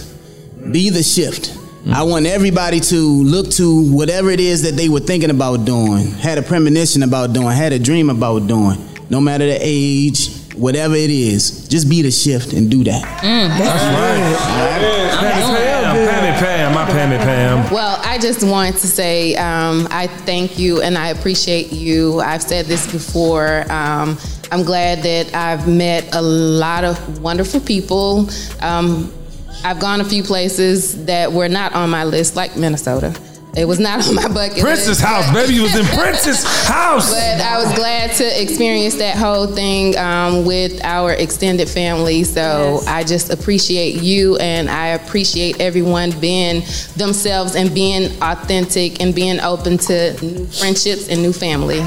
Be the shift. I want everybody to look to whatever it is that they were thinking about doing, had a premonition about doing, had a dream about doing, no matter the age, whatever it is, just be the shift and do that. Pammy Pam, Pammy Pam, my Pammy Pam. Well, I just wanted to say um, I thank you and I appreciate you. I've said this before. Um, I'm glad that I've met a lot of wonderful people. Um, I've gone a few places that were not on my list, like Minnesota. It was not on my bucket Prince's list. house, baby. You was in Prince's house. But I was glad to experience that whole thing um, with our extended family. So I just appreciate you and I appreciate everyone being themselves and being authentic and being open to new friendships and new family.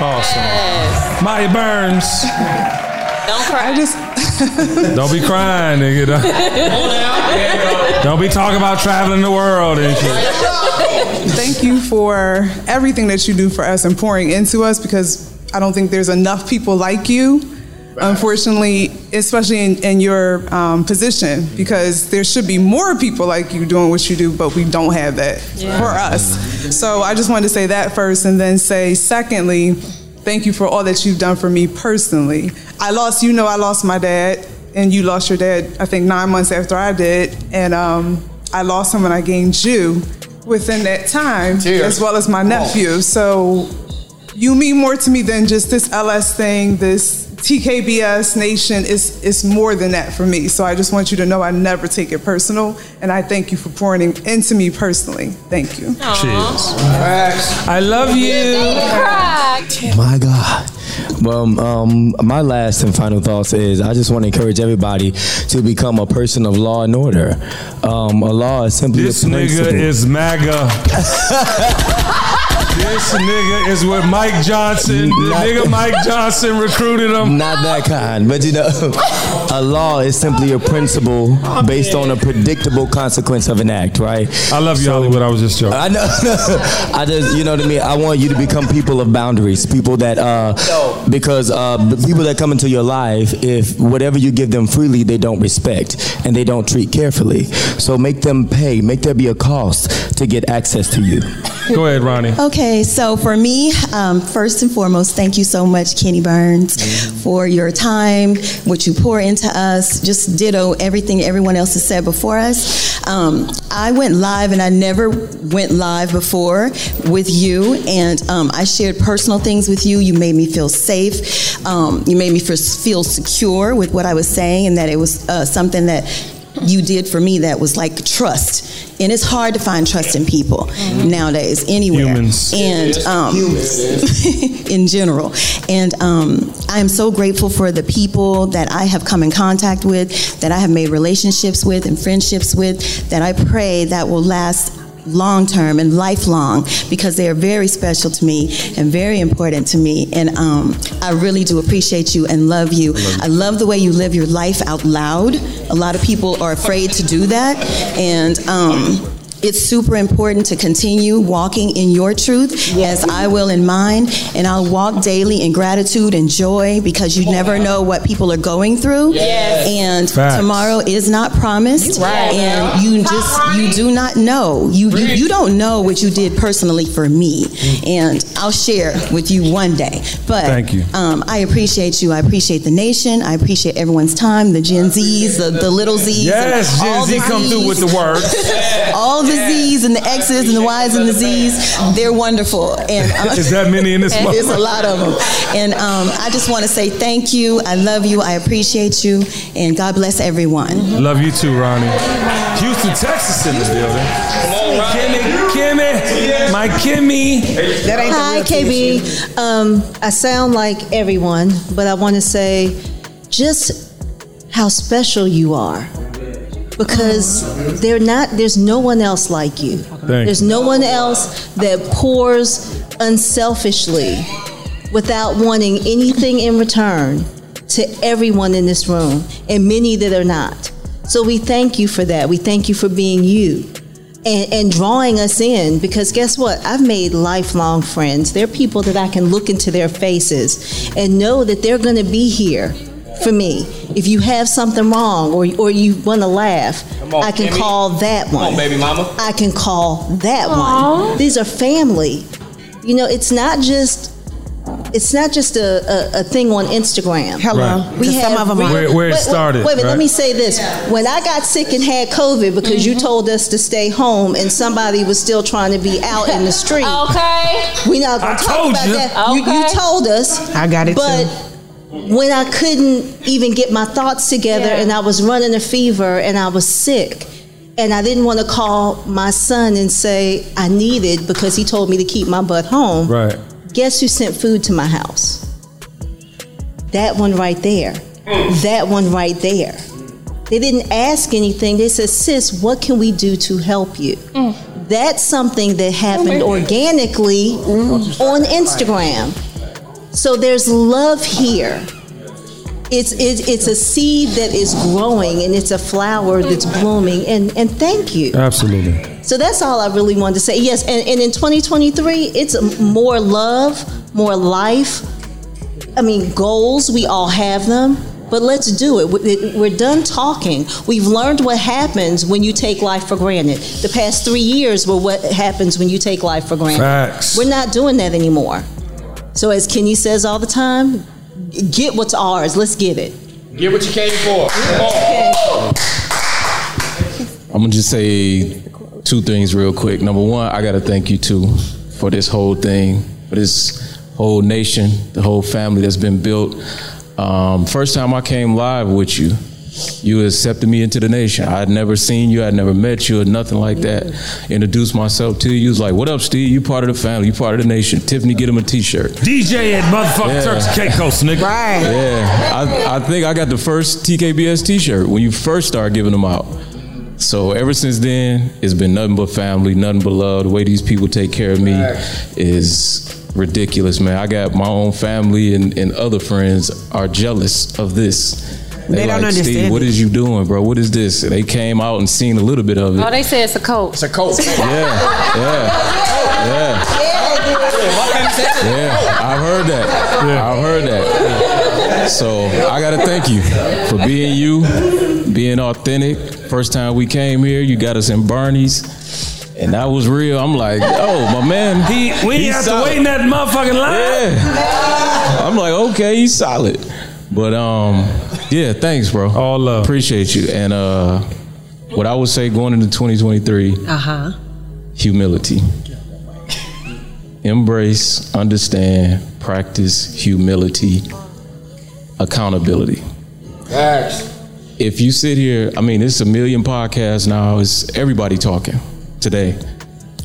Awesome. Maya Burns. Don't cry. I just Don't be crying, nigga. Don't, don't be talking about traveling the world and shit. Thank you for everything that you do for us and pouring into us because I don't think there's enough people like you. Unfortunately, especially in, in your um, position, because there should be more people like you doing what you do, but we don't have that Yeah. for us. So I just wanted to say that first, and then say, secondly, thank you for all that you've done for me personally. I lost, you know, I lost my dad, and you lost your dad, I think, nine months after I did. And um, I lost him and I gained you within that time, as well as my nephew. So you mean more to me than just this LS thing, this TKBS Nation is is more than that for me. So I just want you to know I never take it personal, and I thank you for pouring into me personally. Thank you. Cheers. I love you. My God. Well, um, my last and final thoughts is I just want to encourage everybody to become a person of law and order. Um, a law is simply This a nigga is MAGA. this nigga is with Mike Johnson. The Not- nigga Mike Johnson recruited him. Not that kind, but you know, a law is simply a principle based on a predictable consequence of an act, right? I love you, Hollywood. I was just joking. I know. I just, you know what I mean. I want you to become people of boundaries, people that, uh, because uh, the people that come into your life, if whatever you give them freely, they don't respect and they don't treat carefully. So make them pay. Make there be a cost to get access to you. Go ahead, Ronnie. Okay, so for me, um, first and foremost, thank you so much, Kenny Burns, for your time, what you pour into us. Just ditto everything everyone else has said before us. Um, I went live, and I never went live before with you, and um, I shared personal things with you. You made me feel safe. Um, you made me feel feel secure with what I was saying, and that it was uh, something that you did for me that was like trust. And it's hard to find trust in people nowadays, anywhere. Humans. And um, in general. And um, I am so grateful for the people that I have come in contact with, that I have made relationships with and friendships with, that I pray that will last long term and lifelong because they are very special to me and very important to me. And um, I really do appreciate you and love you. I love the way you live your life out loud. A lot of people are afraid to do that. And um, it's super important to continue walking in your truth as I will in mine. And I'll walk daily in gratitude and joy because you never know what people are going through. Yes. And Facts. tomorrow is not promised. Right. And you just, you do not know. You, you, you don't know what you did personally for me. And I'll share with you one day. But Thank you. um, I appreciate you. I appreciate the nation. I appreciate everyone's time, the Gen Zs, the, the little Zs. Yes, Gen all Z the come through with the words. all the Z's and the X's and the Y's and the Z's, they're wonderful. And um, Is that many in this There's a lot of them. And um, I just want to say thank you. I love you. I appreciate you. And God bless everyone. Love you too, Ronnie. Houston, Texas in the building. Come on, Kimmy, Kimmy, my Kimmy. Hi, KB. Um, I sound like everyone, but I want to say just how special you are. Because they're not, there's no one else like you. There's no one else that pours unselfishly without wanting anything in return to everyone in this room and many that are not. So we thank you for that. We thank you for being you and, and drawing us in because guess what? I've made lifelong friends. They're people that I can look into their faces and know that they're going to be here for me. If you have something wrong or, or you want to laugh, on, I can Kimmy. call that Come one. on, baby mama. I can call that Aw. one. These are family. You know, it's not just. It's not just a, a, a thing on Instagram. Hello. Right. We have some of 'em are- Where- where it wait, wait, started, Wait a minute, right? let me say this. When I got sick and had COVID because you mm-hmm. told us to stay home and somebody was still trying to be out in the street. Okay. We're not going to talk about you. that. You, you told us. I got it But too. When I couldn't even get my thoughts together and I was running a fever and I was sick and I didn't want to call my son and say I needed because he told me to keep my butt home. Right. Guess who sent food to my house? That one right there. Mm. That one right there. They didn't ask anything. They said, sis, what can we do to help you? Mm. That's something that happened oh organically mm. on Instagram. So there's love here. It's, it's, it's a seed that is growing and it's a flower that's blooming. And, and thank you. Absolutely. So that's all I really wanted to say. Yes, and, and in 2023, it's more love, more life. I mean, goals, we all have them, but let's do it. We- We're done talking. We've learned what happens when you take life for granted. The past three years were what happens when you take life for granted. Facts. We're not doing that anymore. So, as Kenny says all the time, get what's ours. Let's get it. Get what you came for. Come on. I'm gonna just say two things real quick. Number one, I gotta thank you too for this whole thing, for this whole nation, the whole family that's been built. Um, first time I came live with you, you accepted me into the nation. I had never seen you, I'd never met you, or nothing like that. Introduced myself to you. You was like, "What up, Steve? You part of the family. You part of the nation." Tiffany, get him a T-shirt. DJ at motherfucking Yeah. Turks and Caicos, nigga. Right. Yeah, I, I think I got the first TKBS T-shirt when you first started giving them out. So ever since then, it's been nothing but family, nothing but love. The way these people take care of me is ridiculous, man. I got my own family and, and other friends are jealous of this. They don't like, understand Steve, what you doing, bro? What is this? And they came out and seen a little bit of it. Oh, they say it's a coat. It's a coat. Yeah, yeah, yeah. Yeah, I've heard that. Yeah. I've heard that. So I gotta thank you for being you, being authentic. First time we came here, you got us in Barney's, And that was real. I'm like, oh my man, he we ain't he's have solid. to wait in that motherfucking line. Yeah. I'm like, okay, he's solid. But um, yeah, thanks, bro. All love. Appreciate you. And uh, what I would say going into 2023, Uh huh. humility. Embrace, understand, practice humility, accountability. If you sit here, I mean, it's a million podcasts now. It's everybody talking today.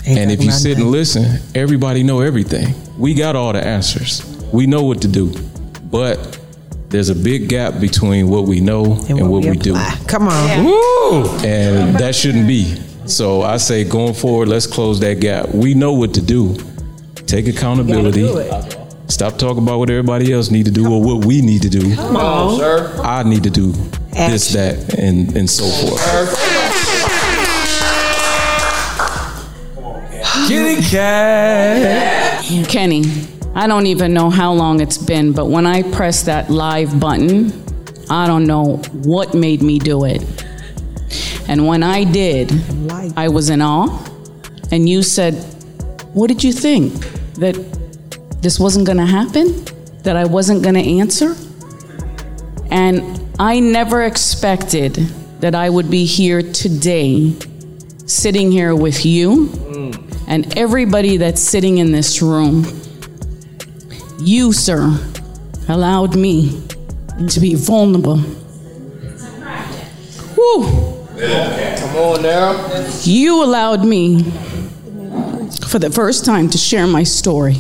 and if you sit and listen, everybody know everything. We got all the answers. We know what to do. But there's a big gap between what we know and, what, we, do. Come on. Woo! And that shouldn't be. So I say going forward, let's close that gap. We know what to do. Take accountability. Stop talking about what everybody else need to do or what we need to do. Come on, sir. I need to do this, that, and, and so forth. Kitty cat. Kenny, I don't even know how long it's been, but when I pressed that live button, I don't know what made me do it. And when I did, I was in awe. And you said, What did you think? That this wasn't gonna happen? That I wasn't gonna answer? And I never expected that I would be here today, sitting here with you mm. and everybody that's sitting in this room. You, sir, allowed me to be vulnerable. Woo! Come on now. You allowed me for the first time to share my story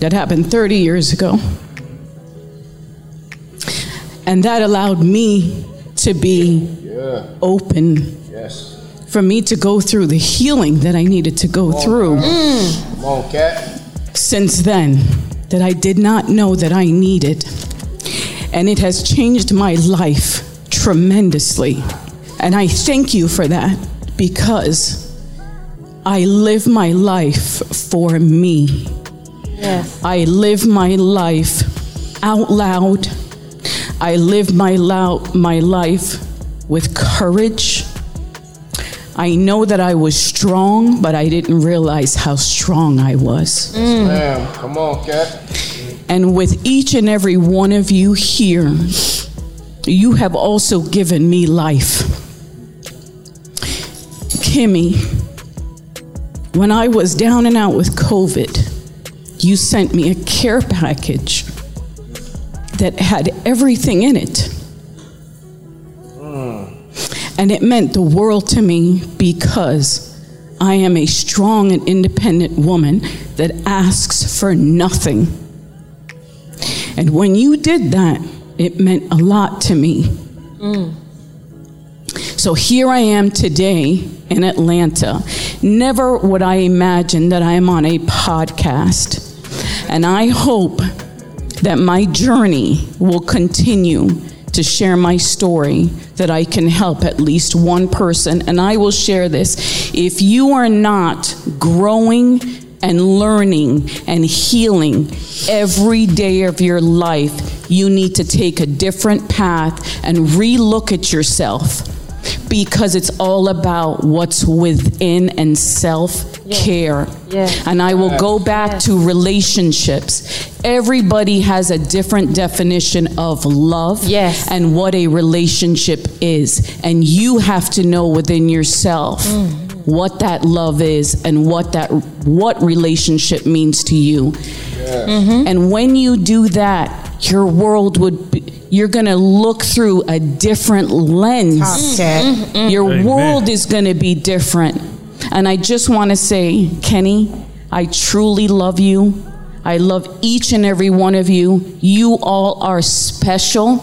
that happened 30 years ago. And that allowed me to be Yeah. open Yes. for me to go through the healing that I needed to go through Come on, cat. Since then that I did not know that I needed. And it has changed my life tremendously. And I thank you for that because I live my life for me. Yes. I live my life out loud. I live my, lou- my life with courage. I know that I was strong, but I didn't realize how strong I was. Ma'am, come on, cat. And with each and every one of you here, you have also given me life. Kimmy, when I was down and out with COVID, you sent me a care package that had everything in it. Hmm. And it meant the world to me because I am a strong and independent woman that asks for nothing. And when you did that, it meant a lot to me. So here I am today in Atlanta. Never would I imagine that I am on a podcast. And I hope that my journey will continue to share my story, that I can help at least one person. And I will share this. If you are not growing and learning and healing every day of your life, you need to take a different path and relook at yourself because it's all about what's within and self care. Yes. And I will go back to relationships. Everybody has a different definition of love Yes. and what a relationship is. And you have to know within yourself mm. What that love is and what that what relationship means to you. Mm-hmm. And when you do that, your world would be, you're going to look through a different lens. Talk, Kat. Mm-hmm. Mm-hmm. Your Amen. world is going to be different. And I just want to say, Kenny, I truly love you. I love each and every one of you. You all are special.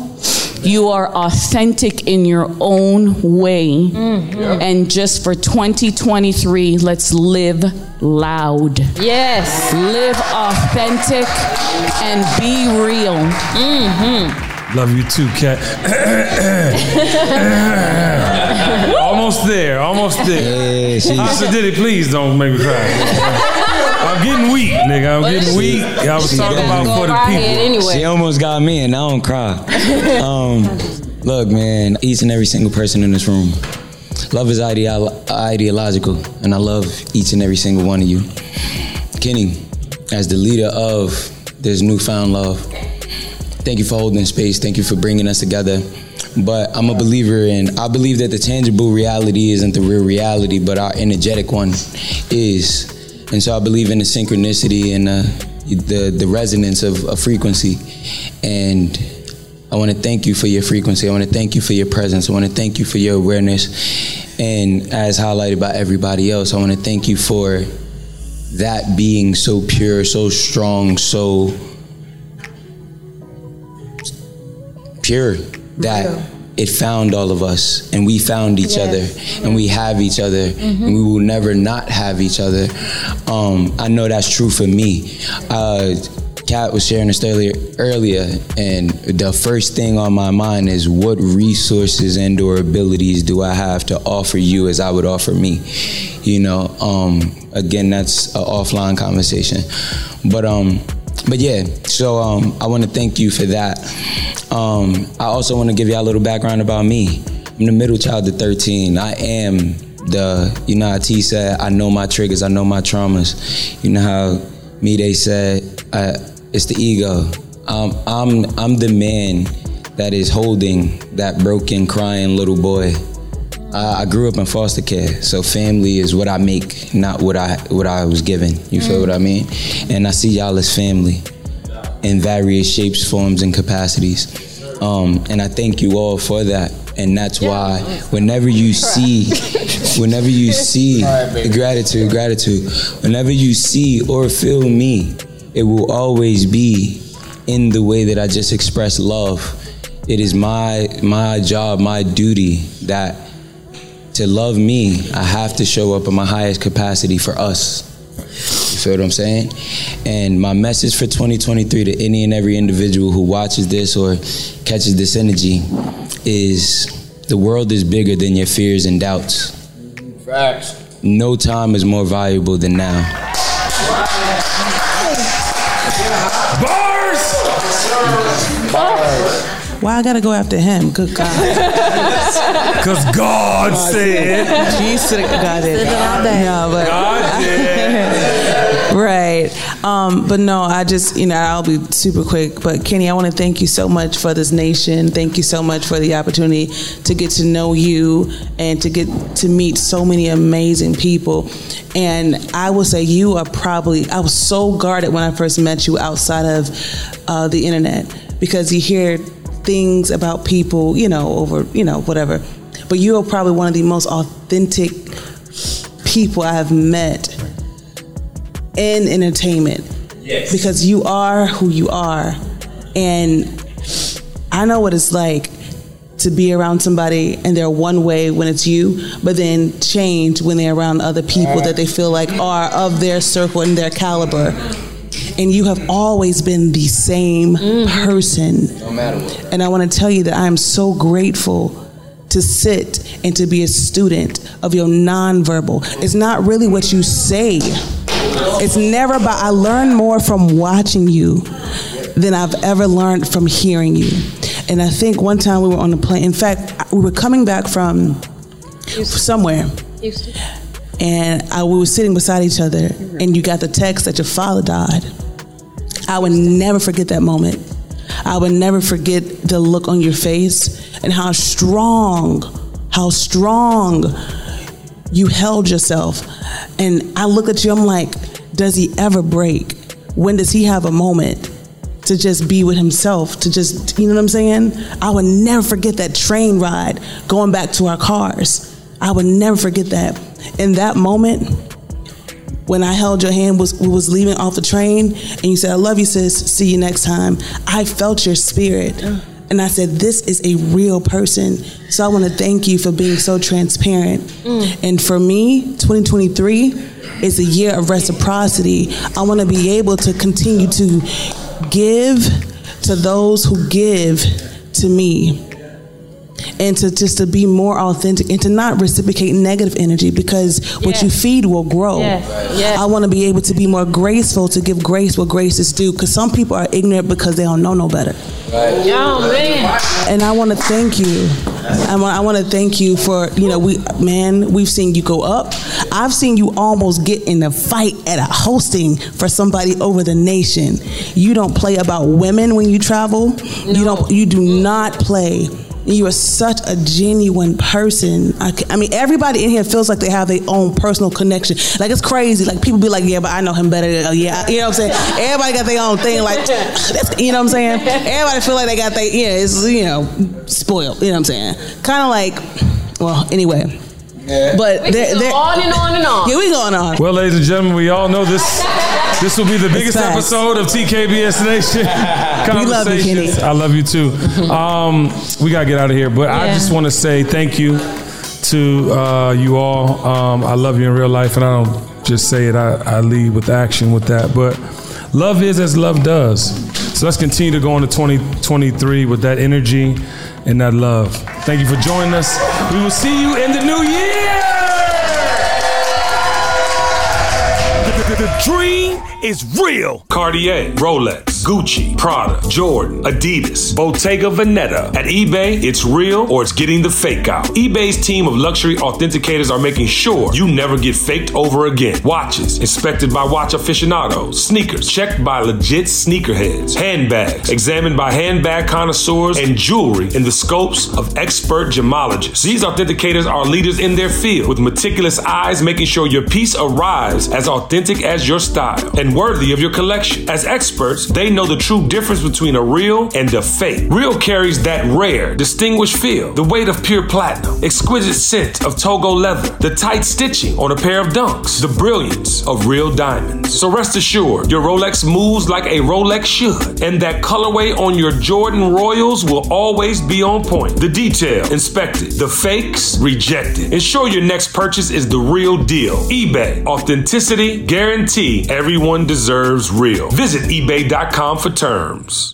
You are authentic in your own way. And just for 2023, let's live loud. Yes. Live authentic and be real. Mm-hmm. Love you too, cat. almost there, almost there. Yeah, she's- Pastor Diddy, please don't make me cry. I'm getting weak, nigga. I'm getting weak. I was talking about for the people. She almost got me, and I don't cry. um, look, man, each and every single person in this room, love is ideolo- ideological, and I love each and every single one of you. Kenny, as the leader of this newfound love, thank you for holding space. Thank you for bringing us together. But I'm a believer in, I believe that the tangible reality isn't the real reality, but our energetic one is. And so I believe in the synchronicity and uh, the, the resonance of a frequency. And I want to thank you for your frequency. I want to thank you for your presence. I want to thank you for your awareness. And as highlighted by everybody else, I want to thank you for that being so pure, so strong, so pure that it found all of us and we found each Yes. other and we have each other and we will never not have each other. Um, I know that's true for me. Uh, Kat was sharing this earlier, earlier, and the first thing on my mind is what resources and or abilities do I have to offer you as I would offer me? You know, um, again, that's an offline conversation, but um, but yeah. So um, I want to thank you for that. Um, I also want to give y'all a little background about me. I'm the middle child of 13. I am the, you know how T said, I know my triggers, I know my traumas. You know how me they said, uh, it's the ego. Um, I'm I'm the man that is holding that broken, crying little boy. Uh, I grew up in foster care, so family is what I make, not what I what I was given. You feel what I mean? And I see y'all as family in various shapes, forms, and capacities. Um, and I thank you all for that. And that's why whenever you see, whenever you see gratitude, gratitude, whenever you see or feel me, it will always be in the way that I just express love. It is my my job, my duty that to love me, I have to show up in my highest capacity for us. You feel what I'm saying? And my message for 2023 to any and every individual who watches this or catches this energy is the world is bigger than your fears and doubts. Facts. No time is more valuable than now. Bars! Why I gotta go after him? Good God. Because God said. Jesus God did. It all. No, but God right. Um, but no, I just you know I'll be super quick. But Kenny, I want to thank you so much for this nation. Thank you so much for the opportunity to get to know you and to get to meet so many amazing people. And I will say you are probably I was so guarded when I first met you outside of uh, the internet because you hear things about people, you know, over you know whatever. But you are probably one of the most authentic people I have met in entertainment. Yes. Because you are who you are. And I know what it's like to be around somebody and they're one way when it's you, but then change when they're around other people that they feel like are of their circle and their caliber. And you have always been the same mm. person. No matter what. And I want to tell you that I am so grateful to sit and to be a student of your nonverbal. It's not really what you say. It's never about, I learn more from watching you than I've ever learned from hearing you. And I think one time we were on the plane, in fact, we were coming back from somewhere. And I, we were sitting beside each other, and you got the text that your father died. I would never forget that moment. I would never forget the look on your face and how strong, how strong you held yourself. And I look at you, I'm like, does he ever break? When does he have a moment to just be with himself? To just, you know what I'm saying? I would never forget that train ride going back to our cars. I would never forget that. In that moment, when I held your hand was was leaving off the train and you said, I love you, sis, see you next time. I felt your spirit. Mm. And I said, This is a real person. So I want to thank you for being so transparent. Mm. And for me, 2023 is a year of reciprocity. I want to be able to continue to give to those who give to me and to just to be more authentic and to not reciprocate negative energy because what you feed will grow. Yes. Yes. I want to be able to be more graceful to give grace what grace is due because some people are ignorant because they don't know no better. Yo, man. And I want to thank you I want, I want to thank you for you know we man we've seen you go up. I've seen you almost get in a fight at a hosting for somebody over the nation. You don't play about women when you travel. You don't. You do not play. You are such a genuine person. I, I mean, everybody in here feels like they have their own personal connection. Like it's crazy. Like people be like, "Yeah, but I know him better." Oh, yeah, you know what I'm saying. Everybody got their own thing. Like, you know what I'm saying. Everybody feel like they got their yeah. It's you know spoiled. You know what I'm saying. Kind of like, well, anyway. But they're, they're- on and on and on. Yeah, we going on. Well, ladies and gentlemen, we all know this. This will be the biggest episode of TKBS Nation We love you, Kenny. I love you too. Um, we gotta get out of here, but I just want to say thank you to uh, you all. Um, I love you in real life, and I don't just say it. I, I lead with action with that. But love is as love does. So let's continue to go into 2023 with that energy and that love. Thank you for joining us. We will see you in the new year. The, the- the dream is real. Cartier, Rolex, Gucci, Prada, Jordan, Adidas, Bottega Veneta. At eBay, it's real or it's getting the fake out. eBay's team of luxury authenticators are making sure you never get faked over again. Watches, inspected by watch aficionados. Sneakers, checked by legit sneakerheads. Handbags, examined by handbag connoisseurs. And jewelry in the scopes of expert gemologists. These authenticators are leaders in their field with meticulous eyes making sure your piece arrives as authentic as your style and worthy of your collection. As experts, they know the true difference between a real and a fake. Real carries that rare, distinguished feel, the weight of pure platinum, exquisite scent of Togo leather, the tight stitching on a pair of dunks, the brilliance of real diamonds. So rest assured, your Rolex moves like a Rolex should, and that colorway on your Jordan Royals will always be on point. The detail inspected, the fakes rejected. Ensure your next purchase is the real deal. eBay, authenticity, guarantee everyone deserves real. Visit eBay.com for terms.